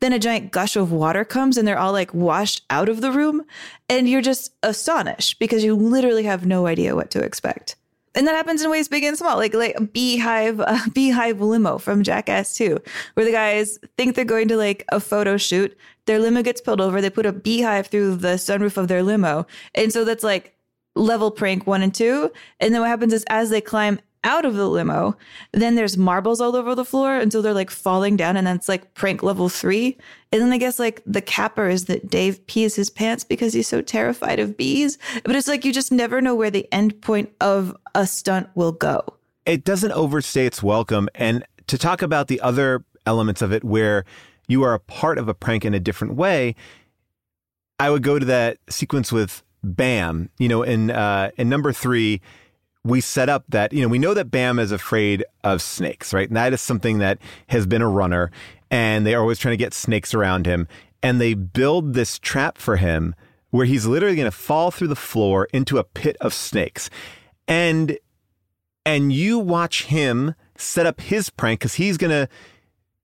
Then a giant gush of water comes and they're all like washed out of the room. And you're just astonished because you literally have no idea what to expect. And that happens in ways big and small, like like beehive, beehive limo from Jackass 2, where the guys think they're going to like a photo shoot. Their limo gets pulled over. They put a beehive through the sunroof of their limo, and so that's like level prank one and two. And then what happens is as they climb out of the limo, then there's marbles all over the floor. So they're like falling down. And then it's like prank level three. And then I guess like the capper is that Dave pees his pants because he's so terrified of bees. But it's like you just never know where the end point of a stunt will go. it doesn't overstay its welcome. And to talk about the other elements of it where you are a part of a prank in a different way, I would go to that sequence with Bam. You know, in uh, in number three, we set up that you know we know that Bam is afraid of snakes, right? And that is something that has been a runner, and they are always trying to get snakes around him. And they build this trap for him where he's literally going to fall through the floor into a pit of snakes, and and you watch him set up his prank because he's going to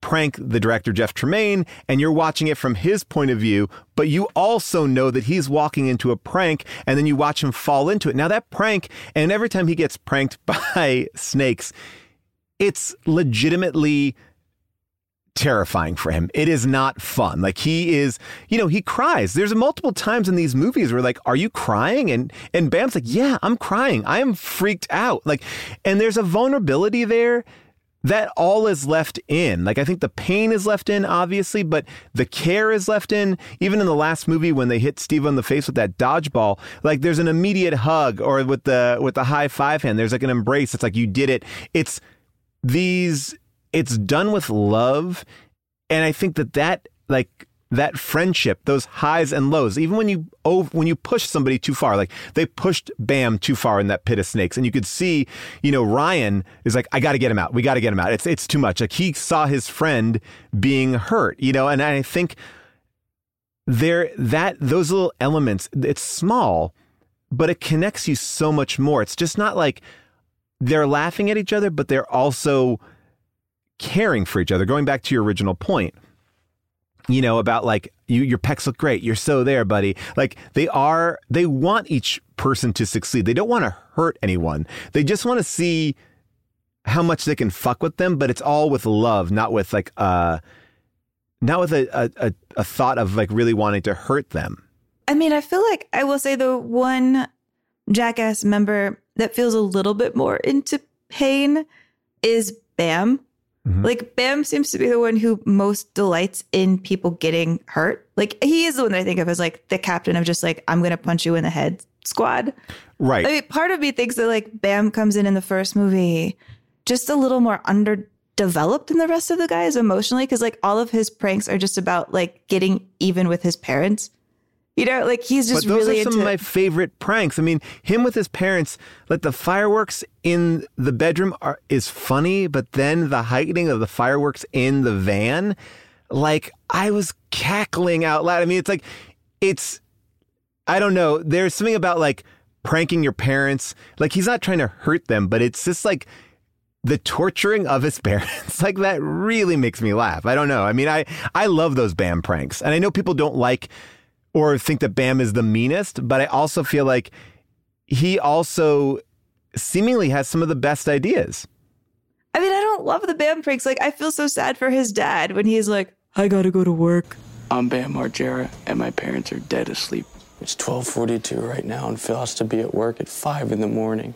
prank the director Jeff Tremaine and you're watching it from his point of view but you also know that he's walking into a prank and then you watch him fall into it now that prank and every time he gets pranked by snakes it's legitimately terrifying for him. It is not fun. Like he is, you know, he cries. There's multiple times in these movies where like, are you crying? And and Bam's like, yeah, I'm crying. I am freaked out. Like, and there's a vulnerability there that all is left in. Like I think the pain is left in, obviously, but the care is left in. Even in the last movie when they hit Steve on the face with that dodgeball, like there's an immediate hug, or with the with the high five hand, there's like an embrace. It's like you did it. It's these it's done with love and i think that that like that friendship those highs and lows even when you when you push somebody too far like they pushed bam too far in that pit of snakes and you could see you know ryan is like i got to get him out. We got to get him out. It's it's too much. Like he saw his friend being hurt you know and i think there that those little elements it's small but it connects you so much more. It's just not like they're laughing at each other but they're also caring for each other. Going back to your original point, you know, about like you, your pecs look great. You're so there, buddy. Like they are, they want each person to succeed. They don't want to hurt anyone. They just want to see how much they can fuck with them, but it's all with love, not with like, uh, not with a, a, a, thought of like really wanting to hurt them. I mean, I feel like I will say the one Jackass member that feels a little bit more into pain is Bam. Mm-hmm. Like Bam seems to be the one who most delights in people getting hurt. Like he is the one that I think of as like the captain of just like I'm gonna punch you in the head squad. Right. I mean, part of me thinks that like Bam comes in in the first movie just a little more underdeveloped than the rest of the guys emotionally because like all of his pranks are just about like getting even with his parents. You know, like he's just but those really are some into of my favorite pranks. I mean, him with his parents, like the fireworks in the bedroom are is funny, but then the heightening of the fireworks in the van, like I was cackling out loud. I mean, it's like it's I don't know. There's something about like pranking your parents. Like he's not trying to hurt them, but it's just like the torturing of his parents. like that really makes me laugh. I don't know. I mean, I I love those Bam pranks. And I know people don't like or think that Bam is the meanest, but I also feel like he also seemingly has some of the best ideas. I mean, I don't love the Bam pranks. Like I feel so sad for his dad when he's like, I gotta go to work. I'm Bam Margera, and my parents are dead asleep. It's 12:42 right now, and Phil has to be at work at five in the morning.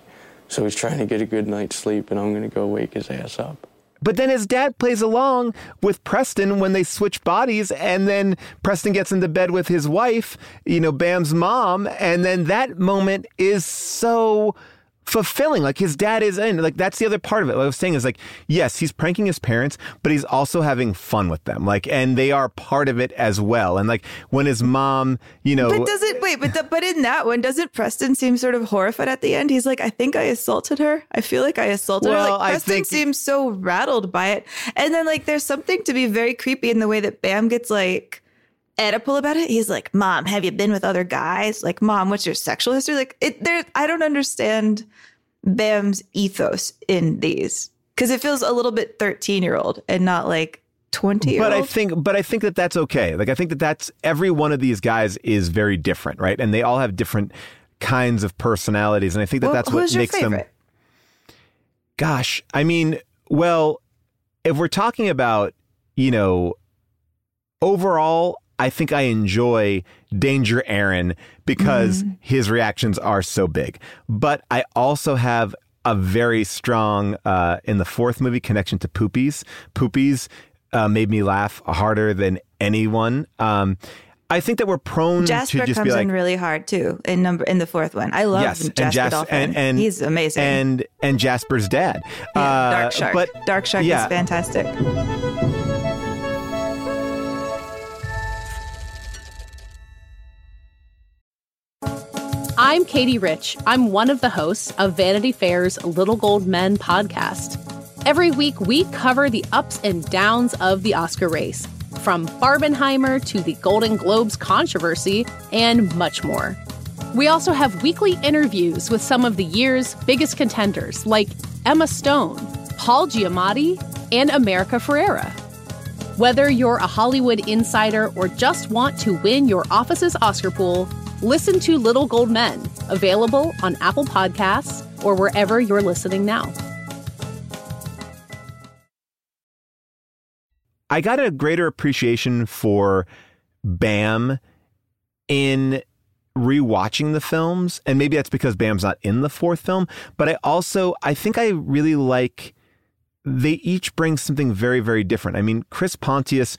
So he's trying to get a good night's sleep, and I'm gonna go wake his ass up. But then his dad plays along with Preston when they switch bodies, and then Preston gets into bed with his wife, you know, Bam's mom, and then that moment is so fulfilling. Like his dad is in. Like that's the other part of it. What I was saying is like, yes, he's pranking his parents, but he's also having fun with them. Like, and they are part of it as well. And like when his mom, you know, But does it wait? But the, but in that one, doesn't Preston seem sort of horrified at the end? He's like, I think I assaulted her. I feel like I assaulted her. Well, Like I Preston think- seems so rattled by it, and then like there's something to be very creepy in the way that Bam gets like Oedipal about it. He's like, Mom, have you been with other guys? Like, Mom, what's your sexual history? Like, it there. I don't understand Bam's ethos in these because it feels a little bit 13 year old and not like 20 year But I think, but I think that that's okay. Like I think that that's every one of these guys is very different, right? And they all have different kinds of personalities, and I think that Well, that's what makes them. Gosh, I mean, well, if we're talking about, you know, overall, I think I enjoy Danger Ehren because Mm-hmm. his reactions are so big. But I also have a very strong, uh, in the fourth movie, connection to Poopies. Poopies uh, made me laugh harder than anyone. Um, I think that we're prone Jasper to just comes be like, in really hard too in number in the fourth one. I love yes, Jasper and, Jas- Dolphin. and, and He's amazing. And and Jasper's dad, Yeah, Uh, Dark Shark. But Dark Shark yeah. is fantastic. I'm Katey Rich. I'm one of the hosts of Vanity Fair's Little Gold Men podcast. Every week, we cover the ups and downs of the Oscar race, from Barbenheimer to the Golden Globes controversy, and much more. We also have weekly interviews with some of the year's biggest contenders, like Emma Stone, Paul Giamatti, and America Ferrera. Whether you're a Hollywood insider or just want to win your office's Oscar pool, listen to Little Gold Men, available on Apple Podcasts or wherever you're listening now. I got a greater appreciation for Bam in rewatching the films, and maybe that's because Bam's not in the fourth film. But I also I think I really like they each bring something very very different. I mean, Chris Pontius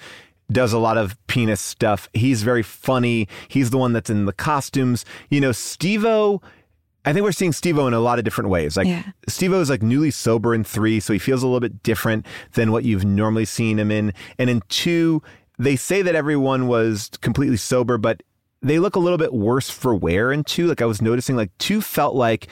does a lot of penis stuff. He's very funny. He's the one that's in the costumes. You know, Steve-O. I think we're seeing Steve-O in a lot of different ways. Like Yeah. Steve-O is like newly sober in three, so he feels a little bit different than what you've normally seen him in. And in two, they say that everyone was completely sober, but they look a little bit worse for wear in two. Like I was noticing, like two felt like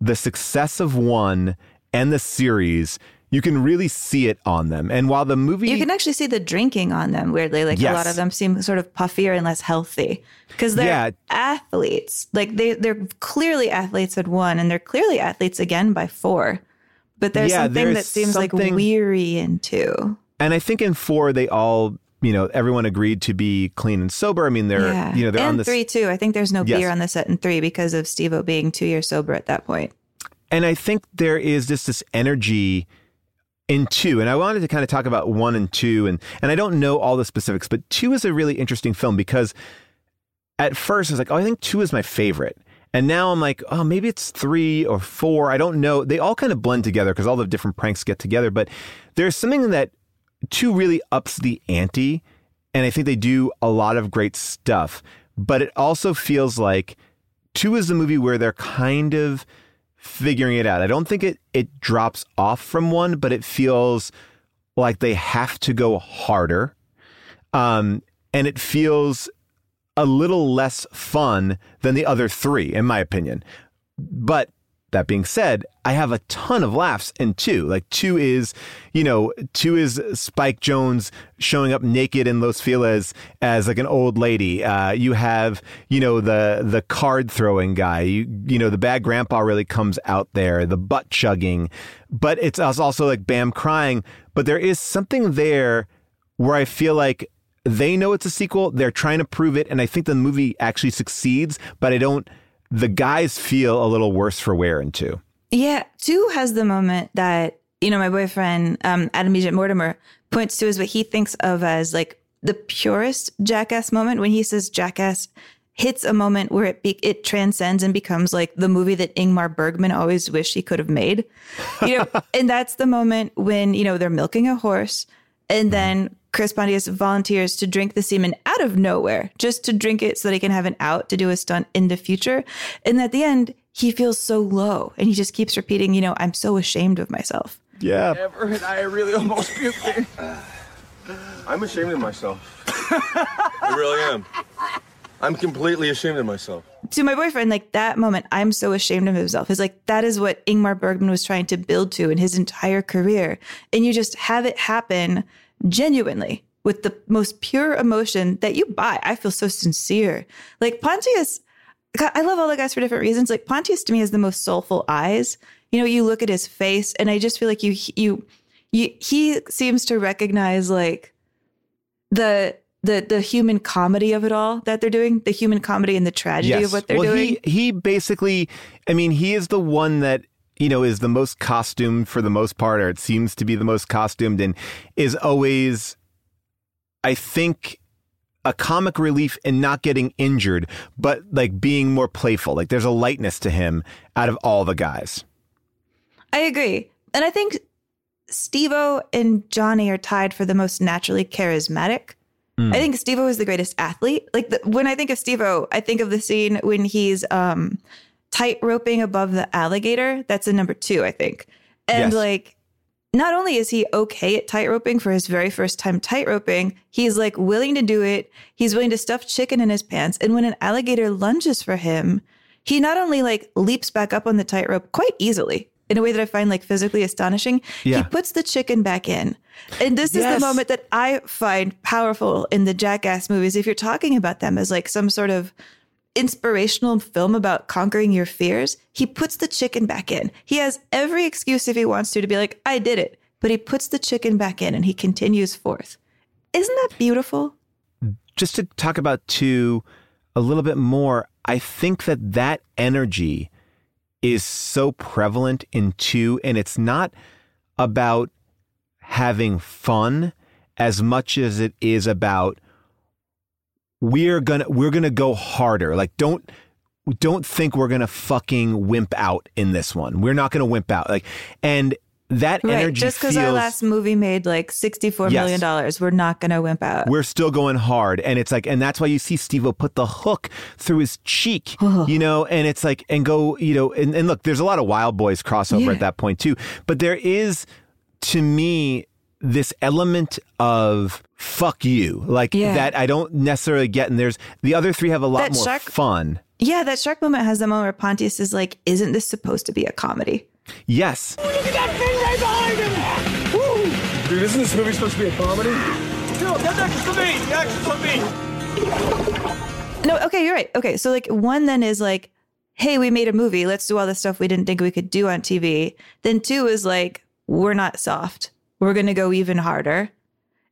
the success of one and the series. You can really see it on them. And while the movie You can actually see the drinking on them weirdly. Like a lot of them seem sort of puffier and less healthy because they're Yeah. athletes. Like they they're clearly athletes at one, and they're clearly athletes again by four. But there's Yeah, something there's that seems like weary in two. And I think in four, they all, you know, everyone agreed to be clean and sober. I mean, they're, yeah, you know, they're and on this. three too. I think there's no Yes. beer on the set in three because of Steve-O being two years sober at that point. And I think there is just this energy in two. And I wanted to kind of talk about one and two. And, and I don't know all the specifics, but two is a really interesting film because at first I was like, oh, I think two is my favorite. And now I'm like, oh, maybe it's three or four. I don't know. They all kind of blend together because all the different pranks get together. But there's something that two really ups the ante. And I think they do a lot of great stuff. But it also feels like two is the movie where they're kind of figuring it out. I don't think it it drops off from one, but it feels like they have to go harder. Um, and it feels a little less fun than the other three, in my opinion. But that being said, I have a ton of laughs in two. Like two is, you know, two is Spike Jonze showing up naked in Los Feliz as like an old lady. Uh, you have, you know, the the card throwing guy. You you know, the bad grandpa really comes out there. The butt chugging, but it's also like Bam crying. But there is something there where I feel like they know it's a sequel. They're trying to prove it, and I think the movie actually succeeds. But I don't. The guys feel a little worse for wear in two. Yeah, two has the moment that you know my boyfriend um, Adam Egypt Mortimer points to as what he thinks of as like the purest Jackass moment when he says Jackass hits a moment where it be- it transcends and becomes like the movie that Ingmar Bergman always wished he could have made. You know, and that's the moment when you know they're milking a horse, and then Chris Pontius volunteers to drink the semen out of nowhere, just to drink it so that he can have an out to do a stunt in the future. And at the end, he feels so low, and he just keeps repeating, you know, I'm so ashamed of myself. Yeah. Ever and I really almost puked. I'm ashamed of myself. I really am. I'm completely ashamed of myself. to my boyfriend, like that moment, I'm so ashamed of himself. Is like that is what Ingmar Bergman was trying to build to in his entire career, and you just have it happen genuinely with the most pure emotion that you buy. I feel so sincere. Like Pontius, I love all the guys for different reasons. Like Pontius to me has the most soulful eyes. You know, you look at his face, and I just feel like you you you he seems to recognize like the the the human comedy of it all that they're doing, the human comedy and the tragedy of what they're well, doing. He, he basically, I mean, he is the one that, you know, is the most costumed for the most part, or it seems to be the most costumed and is always, I think, a comic relief in not getting injured, but like being more playful. Like there's a lightness to him out of all the guys. I agree. And I think Steve-O and Johnny are tied for the most naturally charismatic. Mm. I think Steve-O is the greatest athlete. Like the, when I think of Steve-O, I think of the scene when he's um tight roping above the alligator. That's a number two, I think. And Yes. like not only is he okay at tight roping for his very first time tight roping, he's like willing to do it. He's willing to stuff chicken in his pants. And when an alligator lunges for him, he not only like leaps back up on the tightrope quite easily in a way that I find like physically astonishing. Yeah. He puts the chicken back in. And this is the moment that I find powerful in the Jackass movies. If you're talking about them as like some sort of inspirational film about conquering your fears, he puts the chicken back in. He has every excuse if he wants to to be like, I did it. But he puts the chicken back in and he continues forth. Isn't that beautiful? just to talk about two a little bit more, I think that that energy is so prevalent in two, and it's not about having fun as much as it is about we're gonna we're gonna go harder. Like don't don't think we're gonna fucking wimp out in this one. We're not gonna wimp out. Like and that Right. energy Just because our last movie made like $64 million, Yes. dollars, we're not to wimp out. we're still going hard and it's like and that's why you see steve put the hook through his cheek you know and it's like and go you know and, and look there's a lot of wild boys crossover Yeah. at that point too but there is to me this element of fuck you like Yeah. that i don't necessarily get and there's the other three have a lot That more shark- fun Yeah, that shark moment has the moment where Pontius is like, isn't this supposed to be a comedy? yes Look at that thing right behind him! Woo! Dude, isn't this movie supposed to be a comedy? No, that's action for me! The action's for me! No, okay, you're right. Okay, so like one then is like, hey, we made a movie. Let's do all the stuff we didn't think we could do on TV. Then two is like, we're not soft. We're going to go even harder.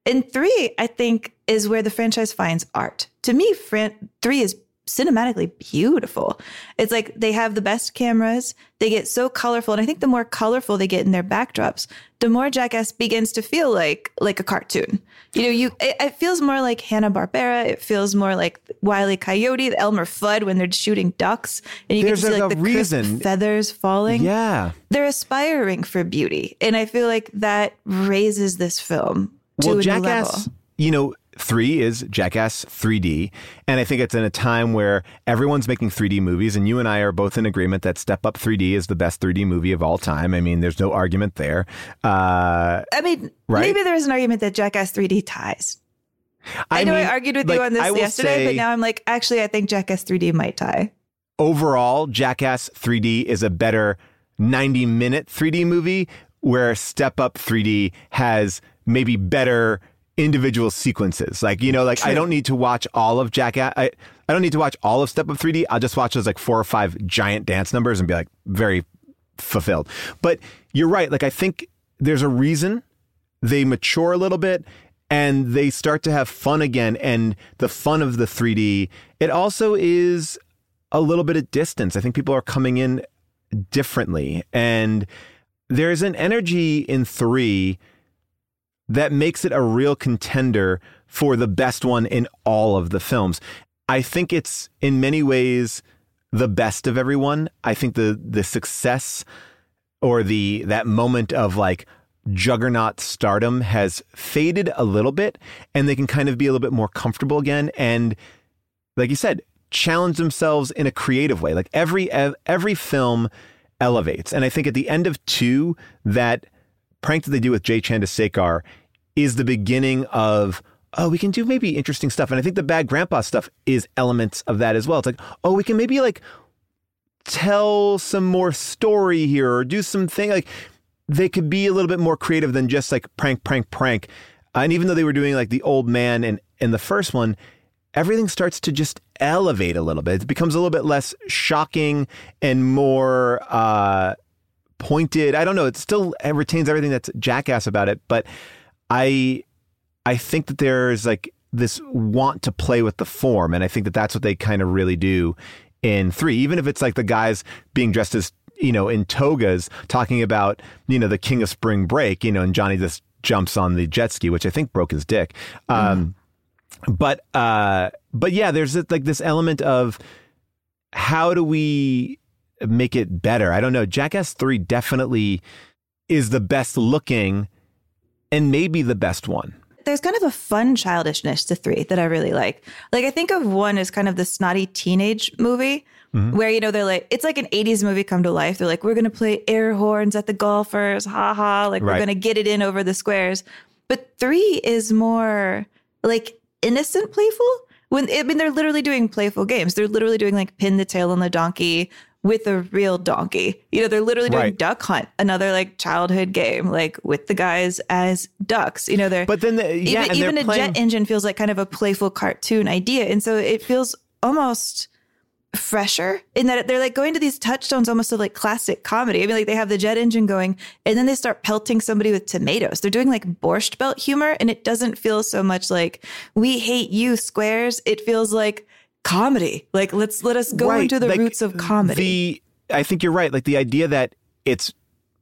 And three, I think, is where the franchise finds art. To me, fran- three is cinematically beautiful. It's like they have the best cameras. They get so colorful, and I think the more colorful they get in their backdrops, the more Jackass begins to feel like like a cartoon. You know, you it, it feels more like Hanna Barbera. It feels more like Wile E. Coyote, the Elmer Fudd when they're shooting ducks, and you There's can see like the crisp reason. feathers falling. Yeah. they're aspiring for beauty, and I feel like that raises this film to well, a Jackass, you know, three is Jackass 3D. And I think it's in a time where everyone's making 3D movies. And you and I are both in agreement that Step Up 3D is the best 3D movie of all time. I mean, there's no argument there. Uh, I mean, Right? maybe there was an argument that Jackass 3D ties. I, know mean, I argued with like, you on this I yesterday, but now I'm like, actually, I think Jackass 3D might tie. overall, Jackass 3D is a better 90 minute 3D movie, where Step Up 3D has maybe better individual sequences. Like, you know, like I don't need to watch all of Jackass. I, I don't need to watch all of Step Up 3D. I'll just watch those like four or five giant dance numbers and be like very fulfilled. But you're right. Like, I think there's a reason they mature a little bit and they start to have fun again. And the fun of the 3D, it also is a little bit of distance. I think people are coming in differently. And there's an energy in three that makes it a real contender for the best one in all of the films. I think it's in many ways the best of everyone. I think the the success or the that moment of like juggernaut stardom has faded a little bit and they can kind of be a little bit more comfortable again and like you said challenge themselves in a creative way like every every film elevates and i think at the end of 2 that prank that they do with Jay Chandrasekhar is the beginning of oh we can do maybe interesting stuff. And i think the bad grandpa stuff is elements of that as well. It's like oh we can maybe like tell some more story here or do something like they could be a little bit more creative than just like prank prank prank. And even though they were doing like the old man and in the first one everything starts to just elevate a little bit. It becomes a little bit less shocking and more uh pointed i don't know. It still retains everything that's jackass about it but i i think that there's like this want to play with the form and i think that that's what they kind of really do in three. Even if it's like the guys being dressed as you know in togas talking about you know the king of spring break you know and johnny just jumps on the jet ski which i think broke his dick. Um but uh but yeah there's like this element of how do we make it better i don't know jackass 3 definitely is the best looking and maybe the best one There's kind of a fun childishness to three that I really like. Like, I think of one as kind of the snotty teenage movie Mhm. where, you know, they're like, it's like an 80s movie come to life. They're like, we're going to play air horns at the golfers, ha ha. Like, we're going to get it in over the squares. But three is more like innocent playful. When I mean, they're literally doing playful games. They're literally doing like pin the tail on the donkey with a real donkey. You know, they're literally doing Right. duck hunt, another like childhood game, like with the guys as ducks. You know, they're but then the, yeah, even, and even a playing- jet engine feels like kind of a playful cartoon idea, and so it feels almost fresher in that they're like going to these touchstones almost of like classic comedy. I mean, like they have the jet engine going, and then they start pelting somebody with tomatoes. They're doing like borscht belt humor, and it doesn't feel so much like we hate you squares. It feels like comedy. Like let's let us go Right, into the like, roots of comedy. The I think you're right. Like the idea that it's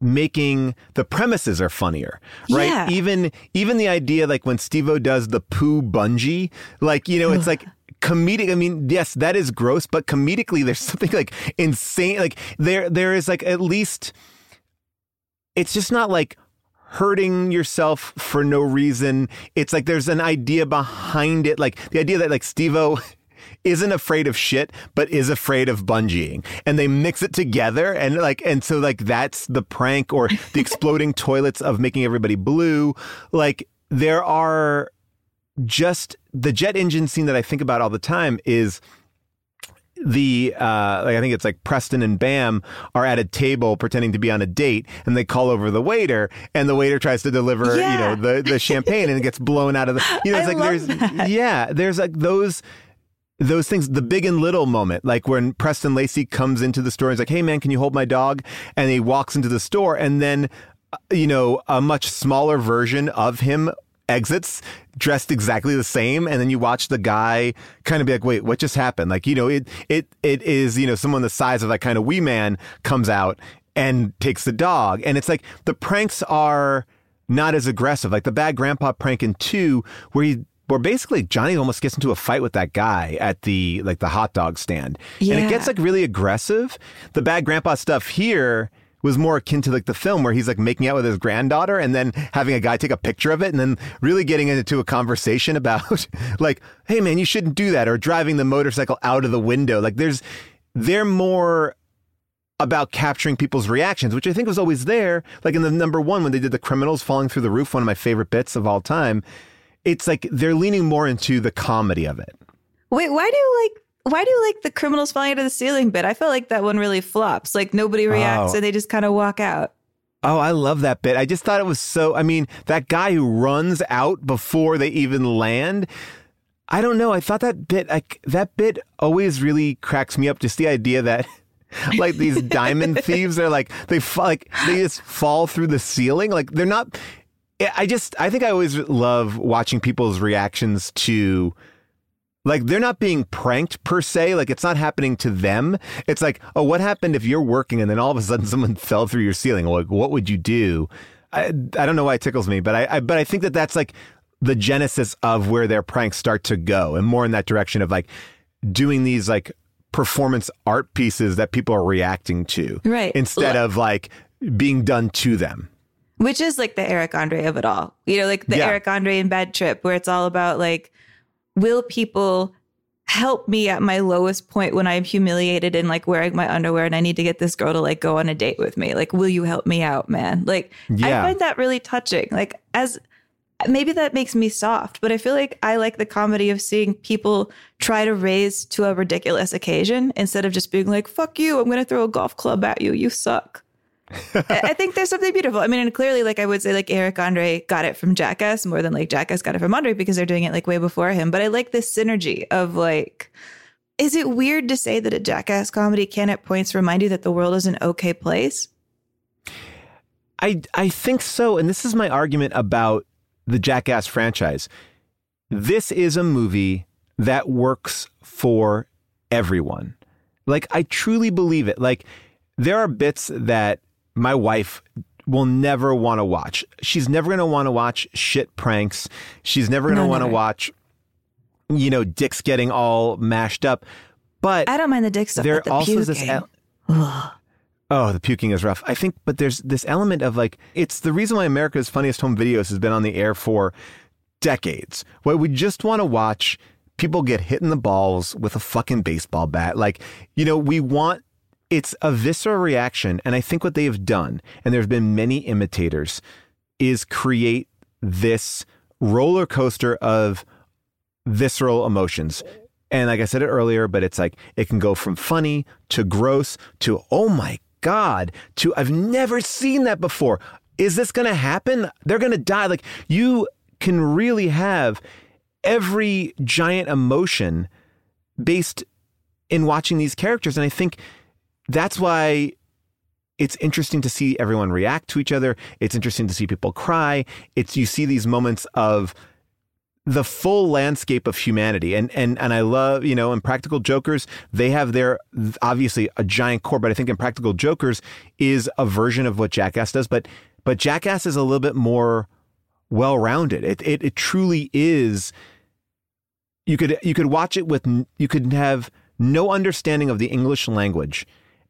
making the premises are funnier, right? Yeah. Even even the idea like when Steve-O does the poo bungee, like you know, it's like comedic. I mean, yes, that is gross, but comedically, there's something like insane. Like there there is like at least it's just not like hurting yourself for no reason. It's like there's an idea behind it. Like the idea that like Steve-O isn't afraid of shit, but is afraid of bungeeing. And they mix it together and like and so like that's the prank or the exploding toilets of making everybody blue. Like there are just the jet engine scene that I think about all the time is the uh like I think it's like Preston and Bam are at a table pretending to be on a date and they call over the waiter and the waiter tries to deliver Yeah. you know the the champagne and it gets blown out of the you know it's I like there's that. yeah there's like those those things, the big and little moment, like when Preston Lacy comes into the store and he's like, Hey man, can you hold my dog? And he walks into the store and then, uh, you know, a much smaller version of him exits dressed exactly the same. And then you watch the guy kind of be like wait what just happened? Like you know it it it is you know someone the size of that kind of wee man comes out and takes the dog. And it's like the pranks are not as aggressive. Like the bad grandpa prank in 2 where he where basically Johnny almost gets into a fight with that guy at the like the hot dog stand and it gets like really aggressive the bad grandpa stuff here was more akin to like the film where he's like making out with his granddaughter and then having a guy take a picture of it and then really getting into a conversation about like, hey man, you shouldn't do that or driving the motorcycle out of the window. Like there's they're more about capturing people's reactions, which I think was always there. Like in the number one, when they did the criminals falling through the roof, one of my favorite bits of all time. It's like they're leaning more into the comedy of it. Wait, why do you like why do you like the criminals falling out of the ceiling bit? I feel like that one really flops. Like nobody oh. reacts Oh. and they just kind of walk out. Oh, I love that bit. I just thought it was so. I mean, that guy who runs out before they even land. I don't know. I thought that bit, like that bit, always really cracks me up. Just the idea that, like these diamond thieves, are like they fa- like they just fall through the ceiling. Like they're not. I just I think I always love watching people's reactions to like they're not being pranked per se like it's not happening to them. It's like oh what happened if you're working and then all of a sudden someone fell through your ceiling? Like what would you do? I, I don't know why it tickles me but I, I but i think that that's like the genesis of where their pranks start to go and more in that direction of like doing these like performance art pieces that people are reacting to Right. instead of like being done to them Which is like the Eric Andre of it all. You know, like the Yeah. Eric Andre in Bad Trip, where it's all about like, will people help me at my lowest point when I'm humiliated and like wearing my underwear and I need to get this girl to like go on a date with me? Like, will you help me out, man? Like, Yeah. I find that really touching. Like, as maybe that makes me soft, but I feel like I like the comedy of seeing people try to raise to a ridiculous occasion instead of just being like, fuck you, I'm going to throw a golf club at you. You suck. I think there's something beautiful. I mean, and clearly, like I would say, like Eric Andre got it from Jackass more than like Jackass got it from Andre because they're doing it like way before him. But I like this synergy of like, is it weird to say that a Jackass comedy can at points remind you that the world is an okay place? I I think so, and this is my argument about the Jackass franchise. This is a movie that works for everyone. Like I truly believe it. Like there are bits that my wife will never want to watch. She's never going to want to watch shit pranks. She's never going to No, want to watch you know dicks getting all mashed up. But I don't mind the dick stuff. there the also is this puking. el- Oh, the puking is rough. I think, but there's this element of like, it's the reason why America's Funniest Home Videos has been on the air for decades. Where we just want to watch people get hit in the balls with a fucking baseball bat. Like, you know, we want, it's a visceral reaction. And I think what they have done, and there have been many imitators, is create this roller coaster of visceral emotions. And like I said it earlier, but it's like it can go from funny to gross to oh my god to I've never seen that before. Is this going to happen? They're going to die. Like you can really have every giant emotion based in watching these characters and I think that's why it's interesting to see everyone react to each other. It's interesting to see people cry. It's you see these moments of the full landscape of humanity and and and I love you know Impractical Jokers they have their obviously a giant core but I think Impractical Jokers is a version of what Jackass does but but Jackass is a little bit more well rounded it, it it truly is you could you could watch it with you could have no understanding of the English language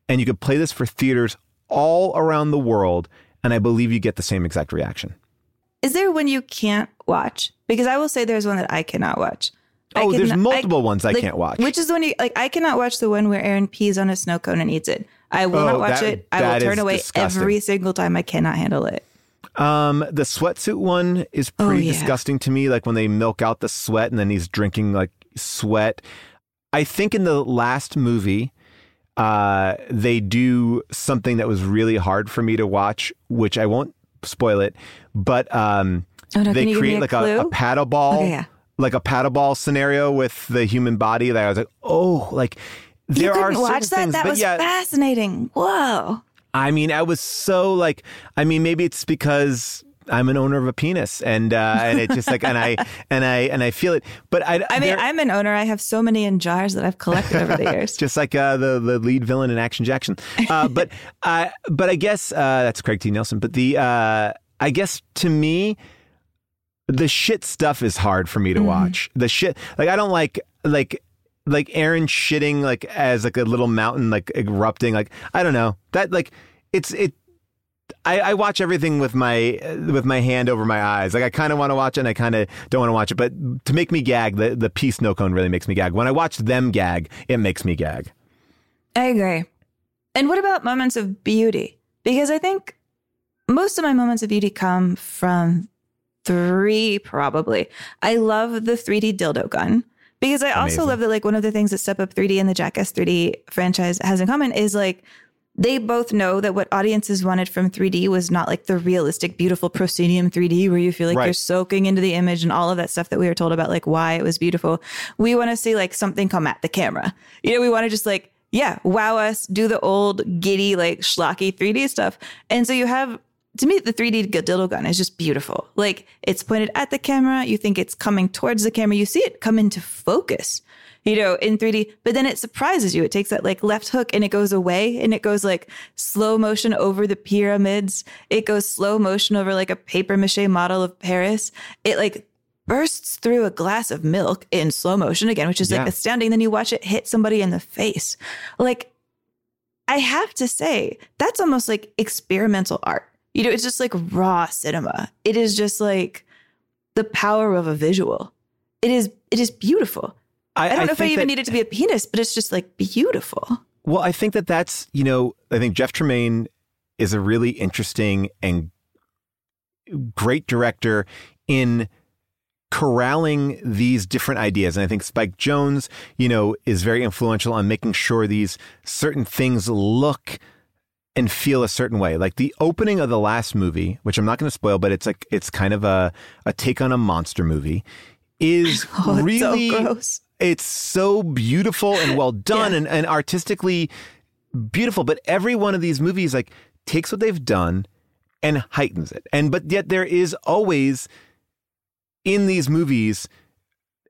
and you could play this for theaters all around the world and I believe you get the same exact reaction Is there one you can't watch? Because I will say there's one that I cannot watch. I Oh, there's multiple ones I like, can't watch. Which is the one you like? I cannot watch the one where Ehren pees on a snow cone and eats it. I will Oh, not watch that- it. I will turn away disgusting. every single time. I cannot handle it. Um, the sweatsuit one is Oh, pretty yeah. disgusting to me. Like when they milk out the sweat and then he's drinking like sweat. I think in the last movie, uh, they do something that was really hard for me to watch, which I won't spoil it, but um, Oh, no, they can you give me create a like a, a paddle ball, Okay, yeah. like a paddle ball scenario with the human body. That I was like, oh, like there you are watch that. things, that was yeah, fascinating. Whoa. I mean, I was so like, I mean, maybe it's because I'm an owner of a penis, and uh, and it just like and I and I and I feel it. But I I mean, there- I'm an owner. I have so many in jars that I've collected over the years. just like uh, the the lead villain in Action Jackson. Uh, but uh, but I guess uh, that's Craig T. Nelson. But the uh, I guess to me, the shit stuff is hard for me to watch. The shit like I don't like like like Ehren shitting like as like a little mountain like erupting. Like I don't know that like it's it. I, I watch everything with my uh, with my hand over my eyes. Like I kind of want to watch it, and I kind of don't want to watch it. But to make me gag, the the pea snow cone really makes me gag. When I watch them gag, it makes me gag. I agree. And what about moments of beauty? Because I think most of my moments of beauty come from three, probably. I love the 3D dildo gun. Because I also love that, like, one of the things that Step Up 3D and the Jackass 3D franchise has in common is like they both know that what audiences wanted from 3D was not like the realistic, beautiful proscenium 3D where you feel like Right. you're soaking into the image and all of that stuff that we were told about, like why it was beautiful. We want to see like something come at the camera. You know, we want to just like, yeah, wow us, do the old giddy, like schlocky 3D stuff. And so you have, to me, the 3D dildo gun is just beautiful. Like it's pointed at the camera. You think it's coming towards the camera. You see it come into focus you know, in 3D, but then it surprises you. It takes that like left hook and it goes away and it goes like slow motion over the pyramids. It goes slow motion over like a paper mache model of Paris. It like bursts through a glass of milk in slow motion again, which is Yeah. like astounding. Then you watch it hit somebody in the face. Like, I have to say, that's almost like experimental art. You know, it's just like raw cinema. It is just like the power of a visual. It is it is beautiful. I, don't know if I even that- need it to be a penis, but it's just like beautiful. Well, I think that that's, you know, I think Jeff Tremaine is a really interesting and great director in corralling these different ideas. And I think Spike Jonze, you know, is very influential on making sure these certain things look and feel a certain way. Like the opening of the last movie, which I'm not going to spoil, but it's like it's kind of a a take on a monster movie, is Oh, so really gross. It's so beautiful and well done and, and artistically beautiful. But every one of these movies like takes what they've done and heightens it. And but yet there is always in these movies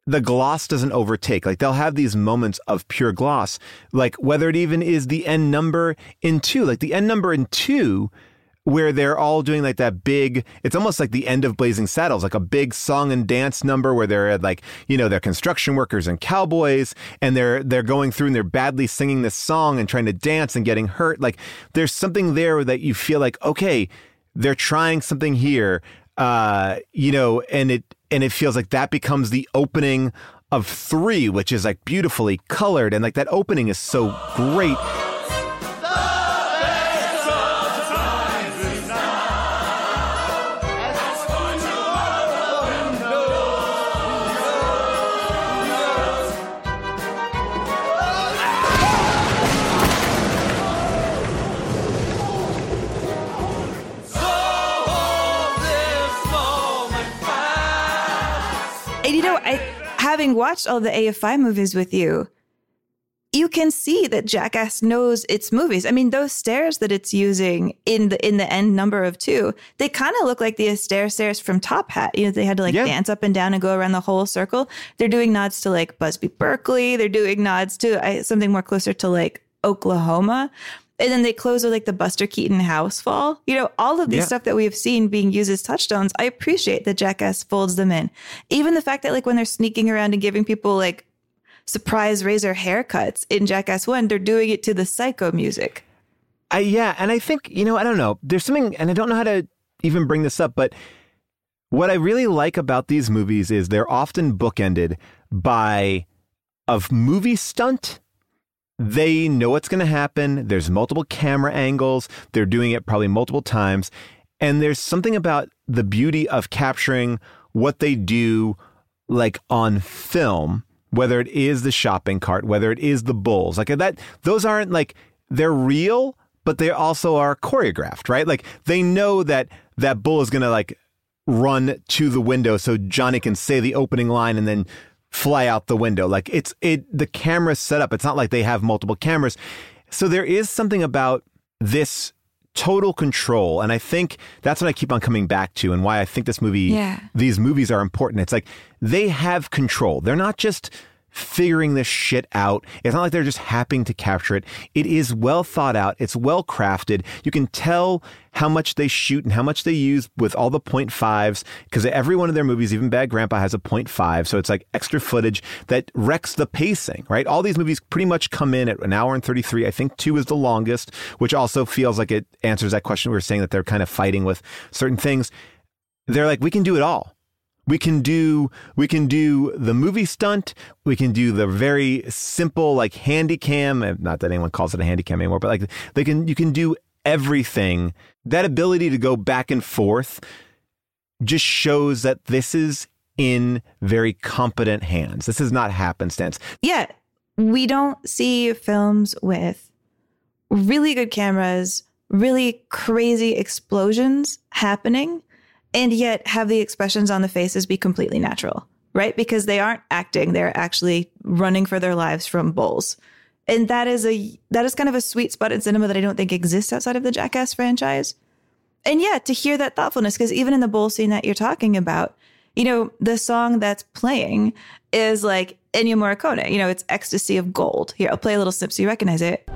the gloss doesn't overtake. Like they'll have these moments of pure gloss, like whether it even is the end number in two, like the end number in two, where they're all doing like that big, it's almost like the end of Blazing Saddles, like a big song and dance number where they're at like, you know, they're construction workers and cowboys and they're, they're going through and they're badly singing this song and trying to dance and getting hurt. Like there's something there that you feel like, okay, they're trying something here uh you know and it and it feels like that becomes the opening of 3 which is like beautifully colored and like that opening is so great having watched all the AFI movies with you, you can see that Jackass knows its movies. I mean, those stairs that it's using in the in the end number of two, they kind of look like the stair stairs from Top Hat. You know, they had to like dance up and down and go around the whole circle. They're doing nods to like Busby Berkeley. They're doing nods to uh, something more closer to like Oklahoma. And then they close with like the Buster Keaton house fall. You know, all of these Yeah. stuff that we have seen being used as touchstones, I appreciate that Jackass folds them in. Even the fact that like when they're sneaking around and giving people like surprise razor haircuts in Jackass 1, they're doing it to the psycho music. I yeah, and I think you know I don't know. There's something, and I don't know how to even bring this up, but what I really like about these movies is they're often bookended by a movie stunt. They know what's going to happen. There's multiple camera angles. They're doing it probably multiple times, and there's something about the beauty of capturing what they do, like on film whether it is the shopping cart, whether it is the bulls, like that, those aren't like they're real, but they also are choreographed, right? Like they know that that bull is gonna like run to the window so Johnny can say the opening line and then fly out the window. Like it's it the camera's set up. It's not like they have multiple cameras. So there is something about this total control. And I think that's what I keep on coming back to and why I think this movie, Yeah. these movies are important. It's like they have control. They're not just figuring this shit out. It's not like they're just happening to capture it. It is well thought out. It's well crafted. You can tell how much they shoot and how much they use with all the point fives because every one of their movies, even Bad Grandpa, has a point five. So it's like extra footage that wrecks the pacing, right? All these movies pretty much come in at an hour and 33. I think two is the longest, which also feels like it answers that question we were saying that they're kind of fighting with certain things. They're like, we can do it all. We can do we can do the movie stunt. We can do the very simple like handy cam. Not that anyone calls it a handy cam anymore, but like they can you can do everything. That ability to go back and forth just shows that this is in very competent hands. This is not happenstance. Yeah, we don't see films with really good cameras, really crazy explosions happening, and yet have the expressions on the faces be completely natural, right? Because they aren't acting, they're actually running for their lives from bowls. And that is a that is kind of a sweet spot in cinema that I don't think exists outside of the Jackass franchise. And yeah, to hear that thoughtfulness, because even in the bowl scene that you're talking about, you know, the song that's playing is like Ennio Morricone. You know, it's Ecstasy of Gold. Here, I'll play a little snip so you recognize it.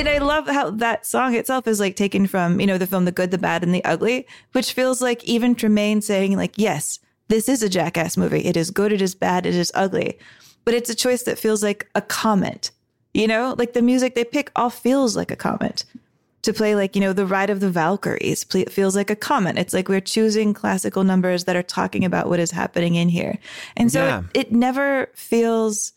And I love how that song itself is like taken from, you know, the film The Good, the Bad, and the Ugly, which feels like even Tremaine saying, like, yes, this is a jackass movie. It is good, it is bad, it is ugly. But it's a choice that feels like a comment. You know, like the music they pick all feels like a comment. To play like, you know, the Ride of the Valkyries feels like a comment. It's like we're choosing classical numbers that are talking about what is happening in here. And so Yeah. it, it never feels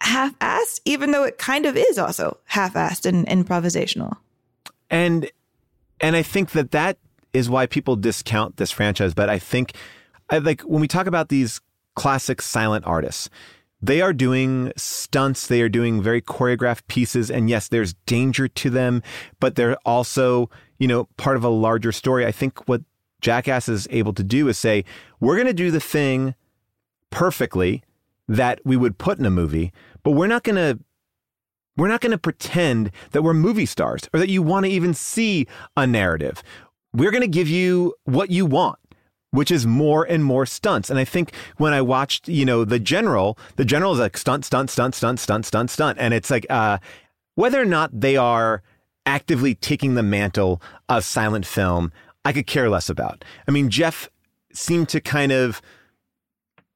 half-assed, even though it kind of is also half-assed and improvisational. and and I think that that is why people discount this franchise. But I think, I like when we talk about these classic silent artists, they are doing stunts, they are doing very choreographed pieces, and yes, there's danger to them, but they're also you know part of a larger story. I think what Jackass is able to do is say, we're going to do the thing perfectly that we would put in a movie, but we're not going to we're not going to pretend that we're movie stars or that you want to even see a narrative. We're going to give you what you want, which is more and more stunts. And I think when I watched, you know, The General, The General is like stunt, stunt, stunt, stunt, stunt, stunt, stunt. And it's like, uh, whether or not they are actively taking the mantle of silent film, I could care less about. I mean, Jeff seemed to kind of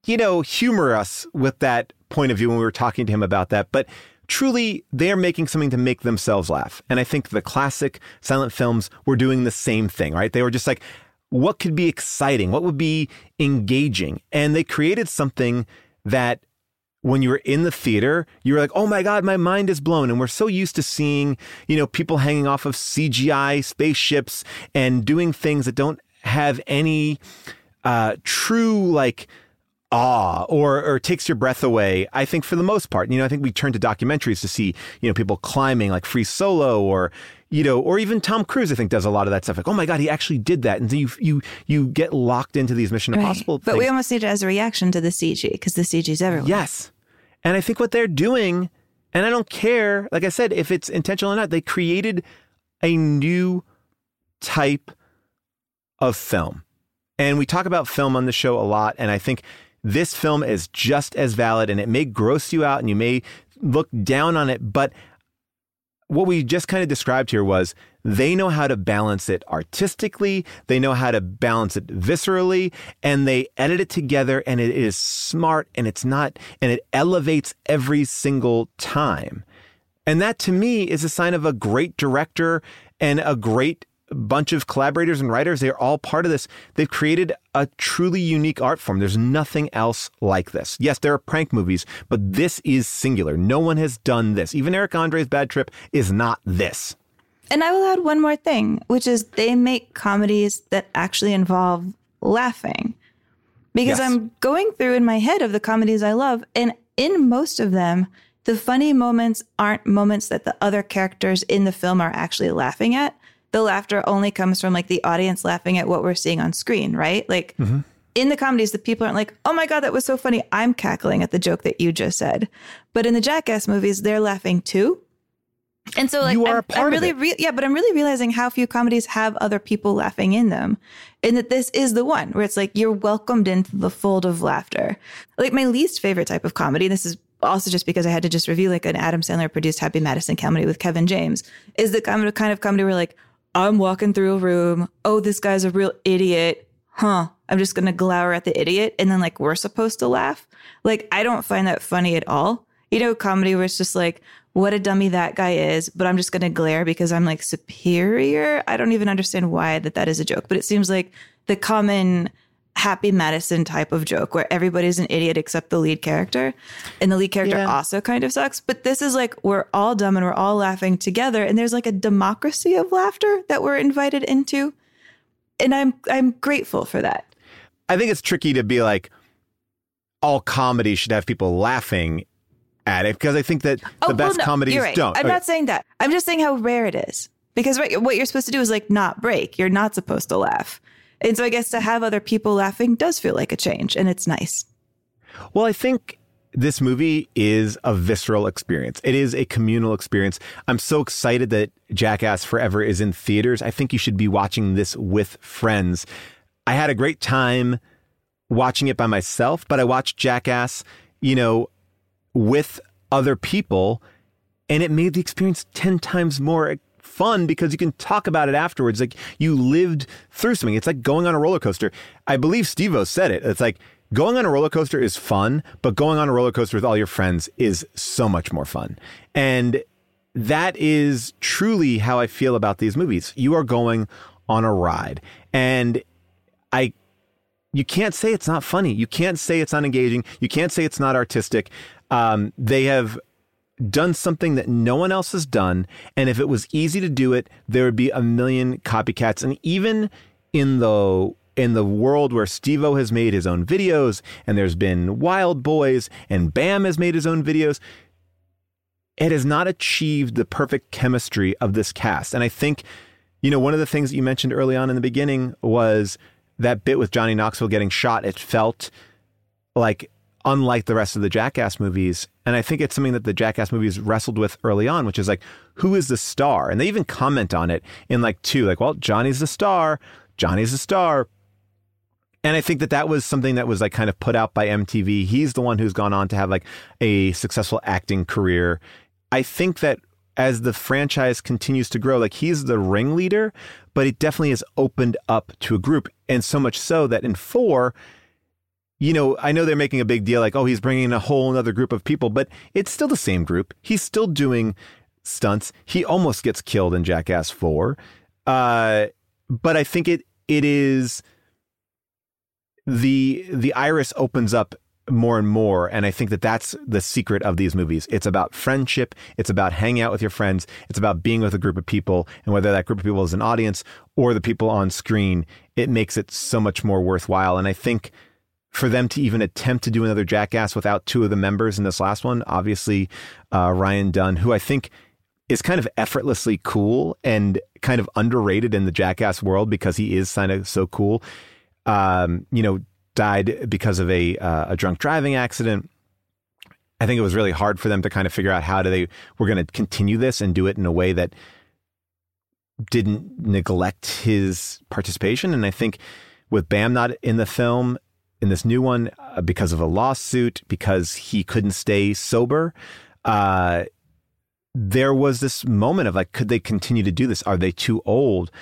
you know, humor us with that point of view when we were talking to him about that. But truly, they're making something to make themselves laugh. And I think the classic silent films were doing the same thing, right? They were just like, what could be exciting? What would be engaging? And they created something that when you were in the theater, you were like, oh my God, my mind is blown. And we're so used to seeing, you know, people hanging off of CGI spaceships and doing things that don't have any uh, true, like, awe or or takes your breath away. I think for the most part, you know, I think we turn to documentaries to see, you know, people climbing like Free Solo or you know, or even Tom Cruise, I think does a lot of that stuff. Like, oh my God, he actually did that, and you you you get locked into these Mission Impossible. But we almost need it as a reaction to the CG because the CG's everywhere. Yes. And I think what they're doing, and I don't care, like I said, if it's intentional or not, they created a new type of film. And we talk about film on the show a lot. And I think this film is just as valid and it may gross you out and you may look down on it. But what we just kind of described here was they know how to balance it artistically, they know how to balance it viscerally, and they edit it together and it is smart and it's not, and it elevates every single time. And that to me is a sign of a great director and a great bunch of collaborators and writers. They're all part of this. They've created a truly unique art form. There's nothing else like this. Yes, there are prank movies, but this is singular. No one has done this. Even Eric Andre's Bad Trip is not this. And I will add one more thing, which is they make comedies that actually involve laughing. Because Yes. I'm going through in my head of the comedies I love, and in most of them, the funny moments aren't moments that the other characters in the film are actually laughing at. The laughter only comes from like the audience laughing at what we're seeing on screen, right? Like mm-hmm. in the comedies, the people aren't like, oh my God, that was so funny. I'm cackling at the joke that you just said. But in the Jackass movies, they're laughing too. And so, like, You are I'm, a part I'm of really, re- yeah, but I'm really realizing how few comedies have other people laughing in them, and that this is the one where it's like you're welcomed into the fold of laughter. Like my least favorite type of comedy. This is also just because I had to just review like an Adam Sandler produced Happy Madison comedy with Kevin James. Is the kind of kind of comedy where like I'm walking through a room, oh, this guy's a real idiot, huh? I'm just gonna glower at the idiot, and then like we're supposed to laugh. Like I don't find that funny at all. You know, comedy where it's just like, what a dummy that guy is, but I'm just going to glare because I'm like superior. I don't even understand why that that is a joke, but it seems like the common Happy Madison type of joke where everybody's an idiot except the lead character. And the lead character Yeah. also kind of sucks. But this is like, we're all dumb and we're all laughing together. And there's like a democracy of laughter that we're invited into. And I'm, I'm grateful for that. I think it's tricky to be like all comedy should have people laughing at it because I think that oh, the Oh, well, best no, comedies right. don't. I'm oh, Okay. not saying that. I'm just saying how rare it is. Because what, what you're supposed to do is like not break. You're not supposed to laugh. And so I guess to have other people laughing does feel like a change and it's nice. Well, I think this movie is a visceral experience. It is a communal experience. I'm so excited that Jackass Forever is in theaters. I think you should be watching this with friends. I had a great time watching it by myself, but I watched Jackass, you know, with other people, and it made the experience 10 times more fun because you can talk about it afterwards. Like you lived through something. It's like going on a roller coaster. I believe Steve-O said it. It's like going on a roller coaster is fun, but going on a roller coaster with all your friends is so much more fun. And that is truly how I feel about these movies. You are going on a ride. And I you can't say it's not funny. You can't say it's not engaging. You can't say it's not artistic. Um, they have done something that no one else has done. And if it was easy to do it, there would be a million copycats. And even in the in the world where Steve-O has made his own videos and there's been Wild Boys and Bam has made his own videos, it has not achieved the perfect chemistry of this cast. And I think, you know, one of the things that you mentioned early on in the beginning was that bit with Johnny Knoxville getting shot. It felt like unlike the rest of the Jackass movies. And I think it's something that the Jackass movies wrestled with early on, which is like, who is the star? And they even comment on it in like two, like, well, Johnny's the star. Johnny's the star. And I think that that was something that was like kind of put out by MTV. He's the one who's gone on to have like a successful acting career. I think that as the franchise continues to grow, like he's the ringleader, but it definitely has opened up to a group. And so much so that in four, you know, I know they're making a big deal like, oh, he's bringing in a whole other group of people, but it's still the same group. He's still doing stunts. He almost gets killed in Jackass 4. Uh, but I think it it is the the iris opens up more and more and i think that that's the secret of these movies it's about friendship it's about hanging out with your friends it's about being with a group of people and whether that group of people is an audience or the people on screen it makes it so much more worthwhile and i think for them to even attempt to do another jackass without two of the members in this last one obviously uh, ryan dunn who i think is kind of effortlessly cool and kind of underrated in the jackass world because he is kind of so cool um, you know, died because of a uh, a drunk driving accident. I think it was really hard for them to kind of figure out how do they were going to continue this and do it in a way that didn't neglect his participation. And I think with Bam not in the film in this new one uh, because of a lawsuit because he couldn't stay sober. Uh, there was this moment of like, could they continue to do this? Are they too old?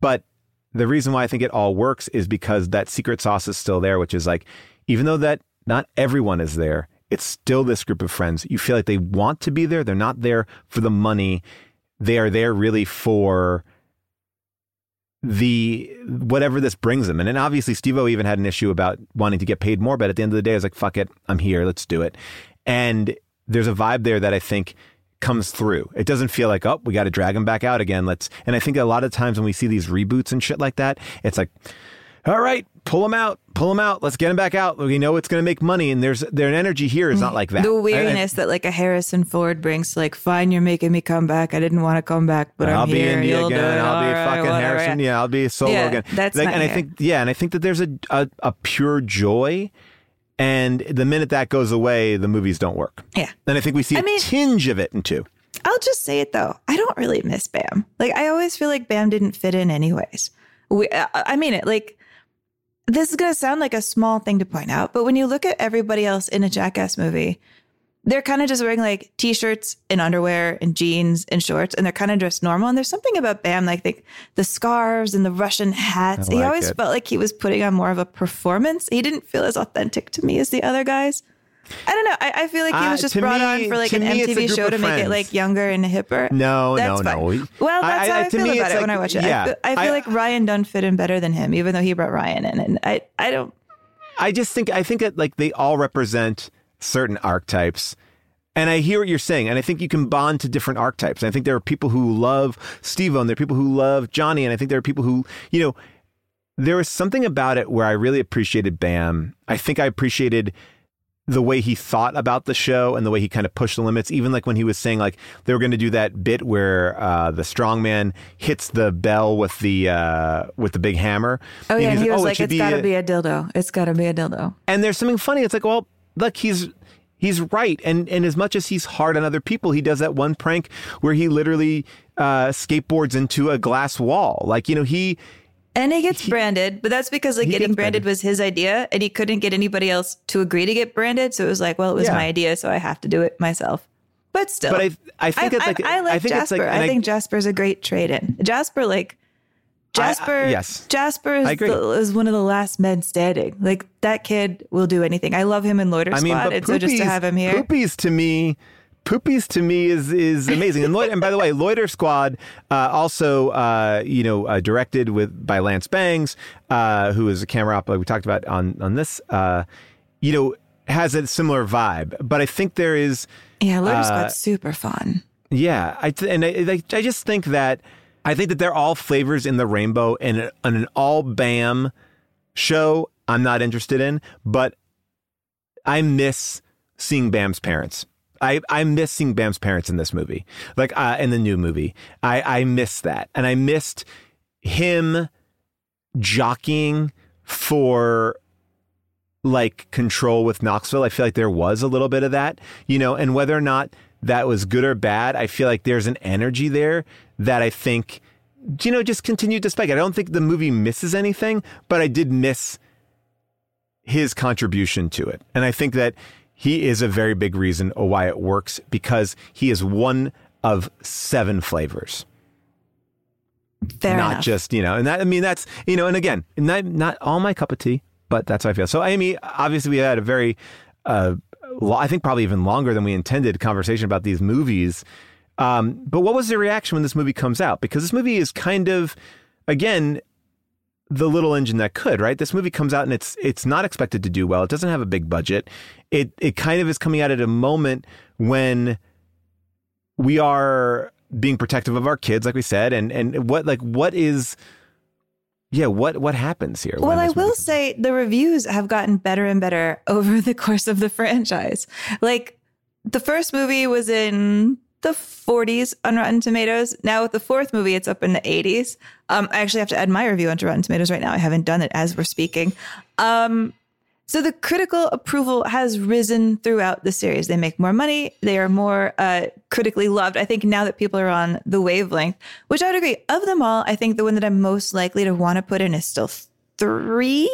But the reason why I think it all works is because that secret sauce is still there, which is like, even though that not everyone is there, it's still this group of friends. You feel like they want to be there. They're not there for the money. They are there really for the whatever this brings them. And then obviously Steve-O even had an issue about wanting to get paid more, but at the end of the day, I was like, fuck it, I'm here, let's do it. And there's a vibe there that I think comes through. It doesn't feel like, oh, we got to drag him back out again. Let's, and I think a lot of times when we see these reboots and shit like that, it's like, all right, pull them out, pull them out. Let's get them back out. We know it's going to make money, and there's their energy here is not mm. like that. The weariness that like a Harrison Ford brings, like, fine, you're making me come back. I didn't want to come back, but I'll I'm be here. India You'll again. I'll be right, fucking whatever. Harrison. Yeah, I'll be solo Yeah, again. that's Like, and I think yeah, and I think that there's a, a a pure joy, and the minute that goes away, the movies don't work. Yeah. And I think we see a I mean- tinge of it in two. I'll just say it though. I don't really miss Bam. Like I always feel like Bam didn't fit in anyways. We, I mean it. Like this is gonna sound like a small thing to point out, but when you look at everybody else in a Jackass movie, they're kind of just wearing like t-shirts and underwear and jeans and shorts, and they're kind of dressed normal. And there's something about Bam, like the, the scarves and the Russian hats. I he always it. felt like he was putting on more of a performance. He didn't feel as authentic to me as the other guys. I don't know. I, I feel like he Uh, was just to brought me- on for like an me, MTV show to make it like younger and hipper. No, That's no, fine. no. Well, that's I- how I, to feel about it when I watch it. yeah. I feel, I I- like Ryan Dunn fit in better than him, even though he brought Ryan in. And I, I don't. I just think I think that like they all represent certain archetypes. And I hear what you're saying, and I think you can bond to different archetypes. I think there are people who love Steve and there are people who love Johnny, and I think there are people who, you know, there was something about it where I really appreciated Bam. I think I appreciated the way he thought about the show and the way he kind of pushed the limits. Even like when he was saying like they were going to do that bit where uh, the strongman hits the bell with the uh, with the big hammer. Oh yeah, he was "Oh, like, should "It's got to be a dildo. It's got to be a dildo." and there's something funny. It's like, well, look, he's he's right, and and as much as he's hard on other people, he does that one prank where he literally uh, skateboards into a glass wall. Like you know, he And it gets branded, but that's because like He getting gets branded was his idea, and he couldn't get anybody else to agree to get branded. So it was like, well, it was Yeah. my idea, so I have to do it myself. But still, But I I think it's like I, like I think Jasper. it's like I think Jasper's a great trade in. Jasper, like Jasper, yes. Jasper is, the, is one of the last men standing. Like that kid will do anything. I love him in Loiter I mean, Squad, but and so just to have him here, Poopies to me. Poopies to me is is amazing, and, Loiter, and by the way, Loiter Squad uh, also uh, you know uh, directed with by Lance Bangs, uh, who is a camera op like we talked about on on this. Uh, you know, has a similar vibe, but I think there is yeah, Loiter uh, Squad's super fun. Yeah, I th- and I, I I just think that I think that they're all flavors in the rainbow, and an, an all Bam show I'm not interested in, but I miss seeing Bam's parents. I, I miss seeing Bam's parents in this movie, like uh, in the new movie. I, I miss that, and I missed him jockeying for like control with Knoxville. I feel like there was a little bit of that, you know, and whether or not that was good or bad, I feel like there's an energy there that I think, you know, just continued to spike. I don't think the movie misses anything, but I did miss his contribution to it. And I think that he is a very big reason why it works because he is one of seven flavors. Fair not enough. just you know and that i mean that's you know and again not not all my cup of tea but that's how i feel. So amy obviously we had a very uh lo- i think probably even longer than we intended conversation about these movies. Um but what was the reaction when this movie comes out? Because this movie is kind of again the little engine that could right this movie comes out and it's it's not expected to do well it doesn't have a big budget it it kind of is coming out at a moment when we are being protective of our kids, like we said, and and what like what is, yeah, what what happens here? Well, I will say the reviews have gotten better and better over the course of the franchise. Like the first movie was in the 40s on Rotten Tomatoes. Now with the fourth movie, it's up in the 80s. Um, I actually have to add my review onto Rotten Tomatoes right now. I haven't done it as we're speaking. Um, so the critical approval has risen throughout the series. They make more money. They are more uh, critically loved. I think now that people are on the wavelength, which I would agree. Of them all, I think the one that I'm most likely to want to put in is still three.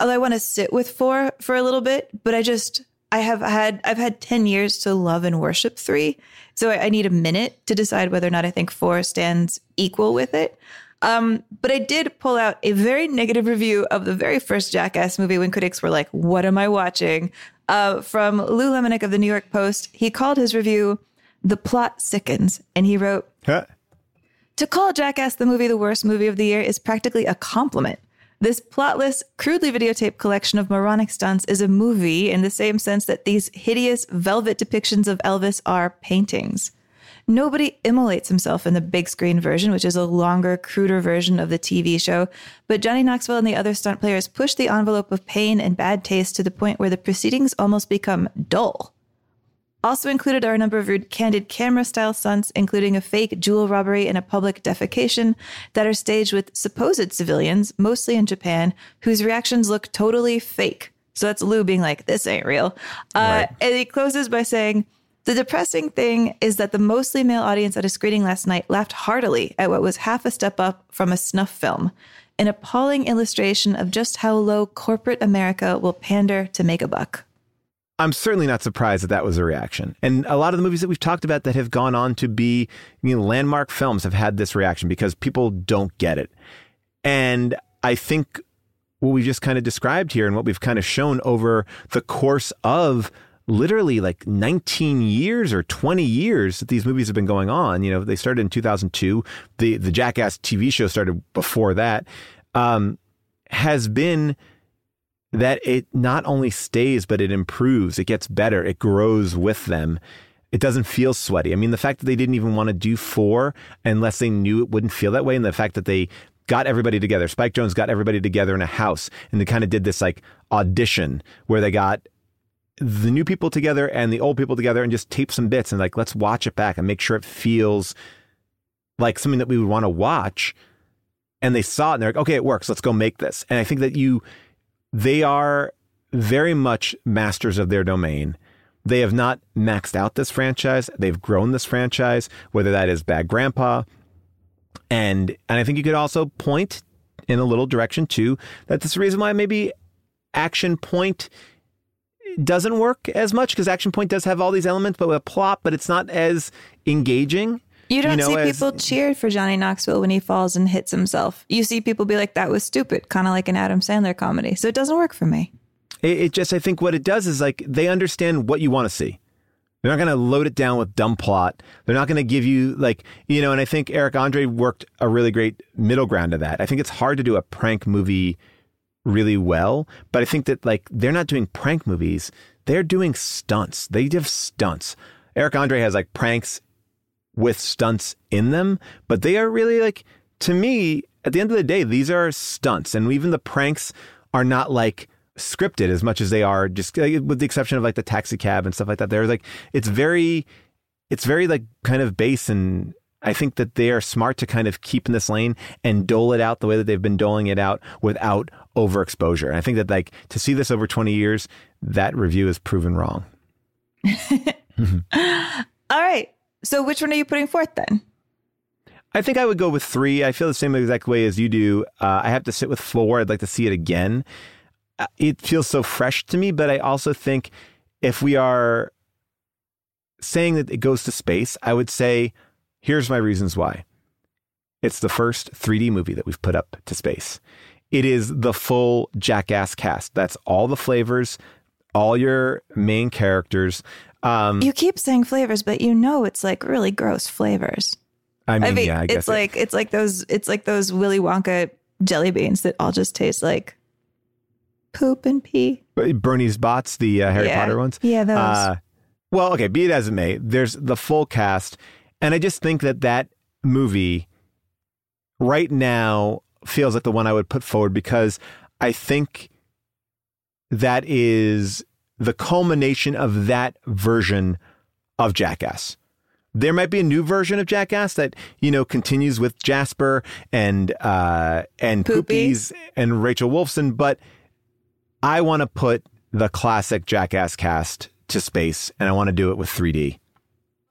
Although I want to sit with four for a little bit, but I just I have had I've had ten years to love and worship three, so I, I need a minute to decide whether or not I think four stands equal with it. Um, but I did pull out a very negative review of the very first Jackass movie when critics were like, "What am I watching?" Uh, from Lou Lumenick of the New York Post. He called his review "The Plot Sickens," and he wrote. To call Jackass the movie the worst movie of the year is practically a compliment. This plotless, crudely videotaped collection of moronic stunts is a movie in the same sense that these hideous velvet depictions of Elvis are paintings. Nobody immolates himself in the big screen version, which is a longer, cruder version of the TV show. But Johnny Knoxville and the other stunt players push the envelope of pain and bad taste to the point where the proceedings almost become dull. Also included are a number of rude candid camera style stunts, including a fake jewel robbery and a public defecation that are staged with supposed civilians, mostly in Japan, whose reactions look totally fake. So that's Lou being like, this ain't real. Uh, and he closes by saying, the depressing thing is that the mostly male audience at a screening last night laughed heartily at what was half a step up from a snuff film, an appalling illustration of just how low corporate America will pander to make a buck. I'm certainly not surprised that that was a reaction. And a lot of the movies that we've talked about that have gone on to be you know, landmark films have had this reaction because people don't get it. And I think what we've just kind of described here and what we've kind of shown over the course of literally like 19 years or 20 years that these movies have been going on. You know, they started in 2002. The the Jackass TV show started before that. Um, has been that it not only stays, but it improves, it gets better, it grows with them. It doesn't feel sweaty. I mean, the fact that they didn't even want to do four unless they knew it wouldn't feel that way, and the fact that they got everybody together, Spike Jonze got everybody together in a house, and they kind of did this like audition where they got the new people together and the old people together and just tape some bits and like, let's watch it back and make sure it feels like something that we would want to watch. And they saw it and they're like, okay, it works. Let's go make this. And I think that you, they are very much masters of their domain. They have not maxed out this franchise. They've grown this franchise, whether that is Bad Grandpa. And and I think you could also point in a little direction too that this is the reason why maybe Action Point doesn't work as much because Action Point does have all these elements, but with a plot, but it's not as engaging. You don't know, see as- people cheer for Johnny Knoxville when he falls and hits himself. You see people be like, that was stupid, kind of like an Adam Sandler comedy. So it doesn't work for me. It, it just, I think what it does is like they understand what you want to see. They're not going to load it down with dumb plot. They're not going to give you like, you know, and I think Eric Andre worked a really great middle ground to that. I think it's hard to do a prank movie really well, but I think that like they're not doing prank movies. They're doing stunts. They have stunts. Eric Andre has like pranks with stunts in them, but they are really like, to me, at the end of the day, these are stunts. And even the pranks are not like scripted as much as they are just like, with the exception of like the taxi cab and stuff like that. They're like, it's very, it's very like kind of base and I think that they are smart to kind of keep in this lane and dole it out the way that they've been doling it out without overexposure. And I think that like to see this over 20 years, that review is proven wrong. All right. So which one are you putting forth then? I think I would go with three. I feel the same exact way as you do. Uh, I have to sit with four. I'd like to see it again. Uh, It feels so fresh to me, but I also think if we are saying that it goes to space, I would say, here's my reasons why. It's the first 3D movie that we've put up to space. It is the full Jackass cast. That's all the flavors, all your main characters. Um, You keep saying flavors, but you know it's like really gross flavors. I mean, yeah, I guess it's like it's like those it's like those Willy Wonka jelly beans that all just taste like poop and pee. Bertie Bott's, the uh, Harry Yeah. Potter ones. Yeah, those. Uh, well, okay, be it as it may, there's the full cast. And I just think that that movie right now feels like the one I would put forward because I think that is the culmination of that version of Jackass. There might be a new version of Jackass that you know continues with Jasper and uh, and Poopy. Poopies and Rachel Wolfson, but I want to put the classic Jackass cast to space, and I want to do it with 3D.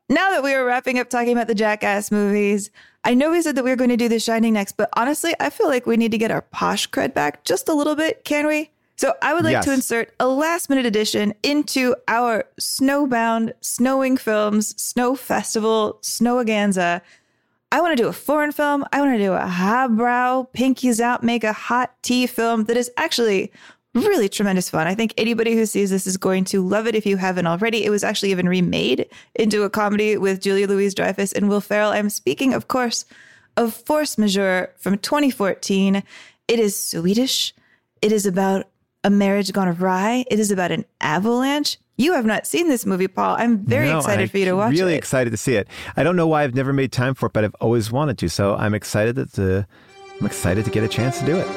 Now that we are wrapping up talking about the Jackass movies, I know we said that we were going to do The Shining next, but honestly, I feel like we need to get our posh cred back just a little bit, can we? So I would like Yes. to insert a last minute addition into our snowbound, snowing films, snow festival, snowaganza. I want to do a foreign film. I want to do a highbrow, pinkies out, make a hot tea film that is actually really tremendous fun. I think anybody who sees this is going to love it if you haven't already. It was actually even remade into a comedy with Julia Louis-Dreyfus and Will Ferrell. I'm speaking, of course, of Force Majeure from 2014. It is Swedish. It is about a marriage gone awry. It is about an avalanche. You have not seen this movie, Paul. I'm very No, excited I'm for you to watch Really it. Really excited to see it. I don't know why I've never made time for it, but I've always wanted to. So I'm excited that the, I'm excited to get a chance to do it.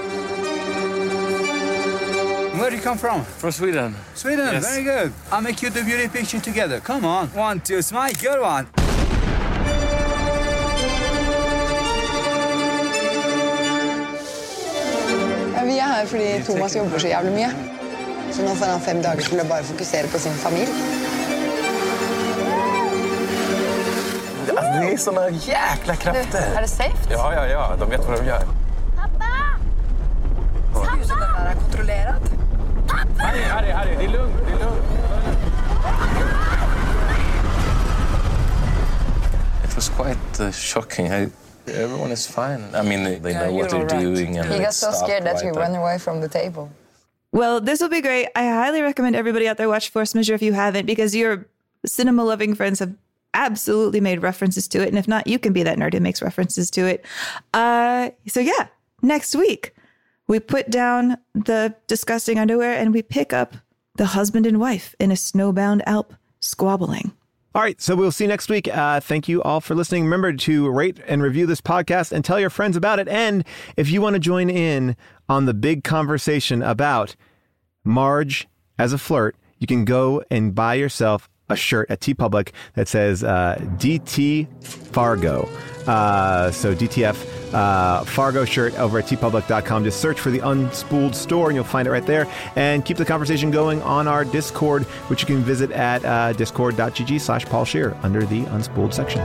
Where do you come from? From Sweden. Sweden, Yes. very good. I'll make you the beauty picture together. Come on. One, two, smile. Good one. Er jo fordi Thomas jobber så jævlig mye. Så nå får han fem dager til å bare fokusere på sin familie. Det sånne jækla jäkla krafter. Er det safe? Ja, ja, ja. De vet hva de gjør. Pappa! Pappa! Det der er kontrollert. Harry, Harry, Harry. Det er lugnt. Det er lugnt. It was quite uh, shocking. I, everyone is fine. I mean, they, they know what they're doing and He they got so stop scared that he ran away from the table. Well, this will be great. I highly recommend everybody out there watch Force Majeure if you haven't, because your cinema loving friends have absolutely made references to it. And if not, you can be that nerd who makes references to it. Uh, so, yeah, next week, we put down the disgusting underwear and we pick up the husband and wife in a snowbound Alp squabbling. All right, so we'll see you next week. Uh, thank you all for listening. Remember to rate and review this podcast and tell your friends about it. And if you want to join in on the big conversation about Marge as a flirt, you can go and buy yourself a shirt at TeePublic that says uh, DT Fargo. Uh, so DTF uh, Fargo shirt over at teepublic.com. Just search for the Unspooled store and you'll find it right there. And keep the conversation going on our Discord, which you can visit at uh, discord.gg slash Paul Scheer under the Unspooled section.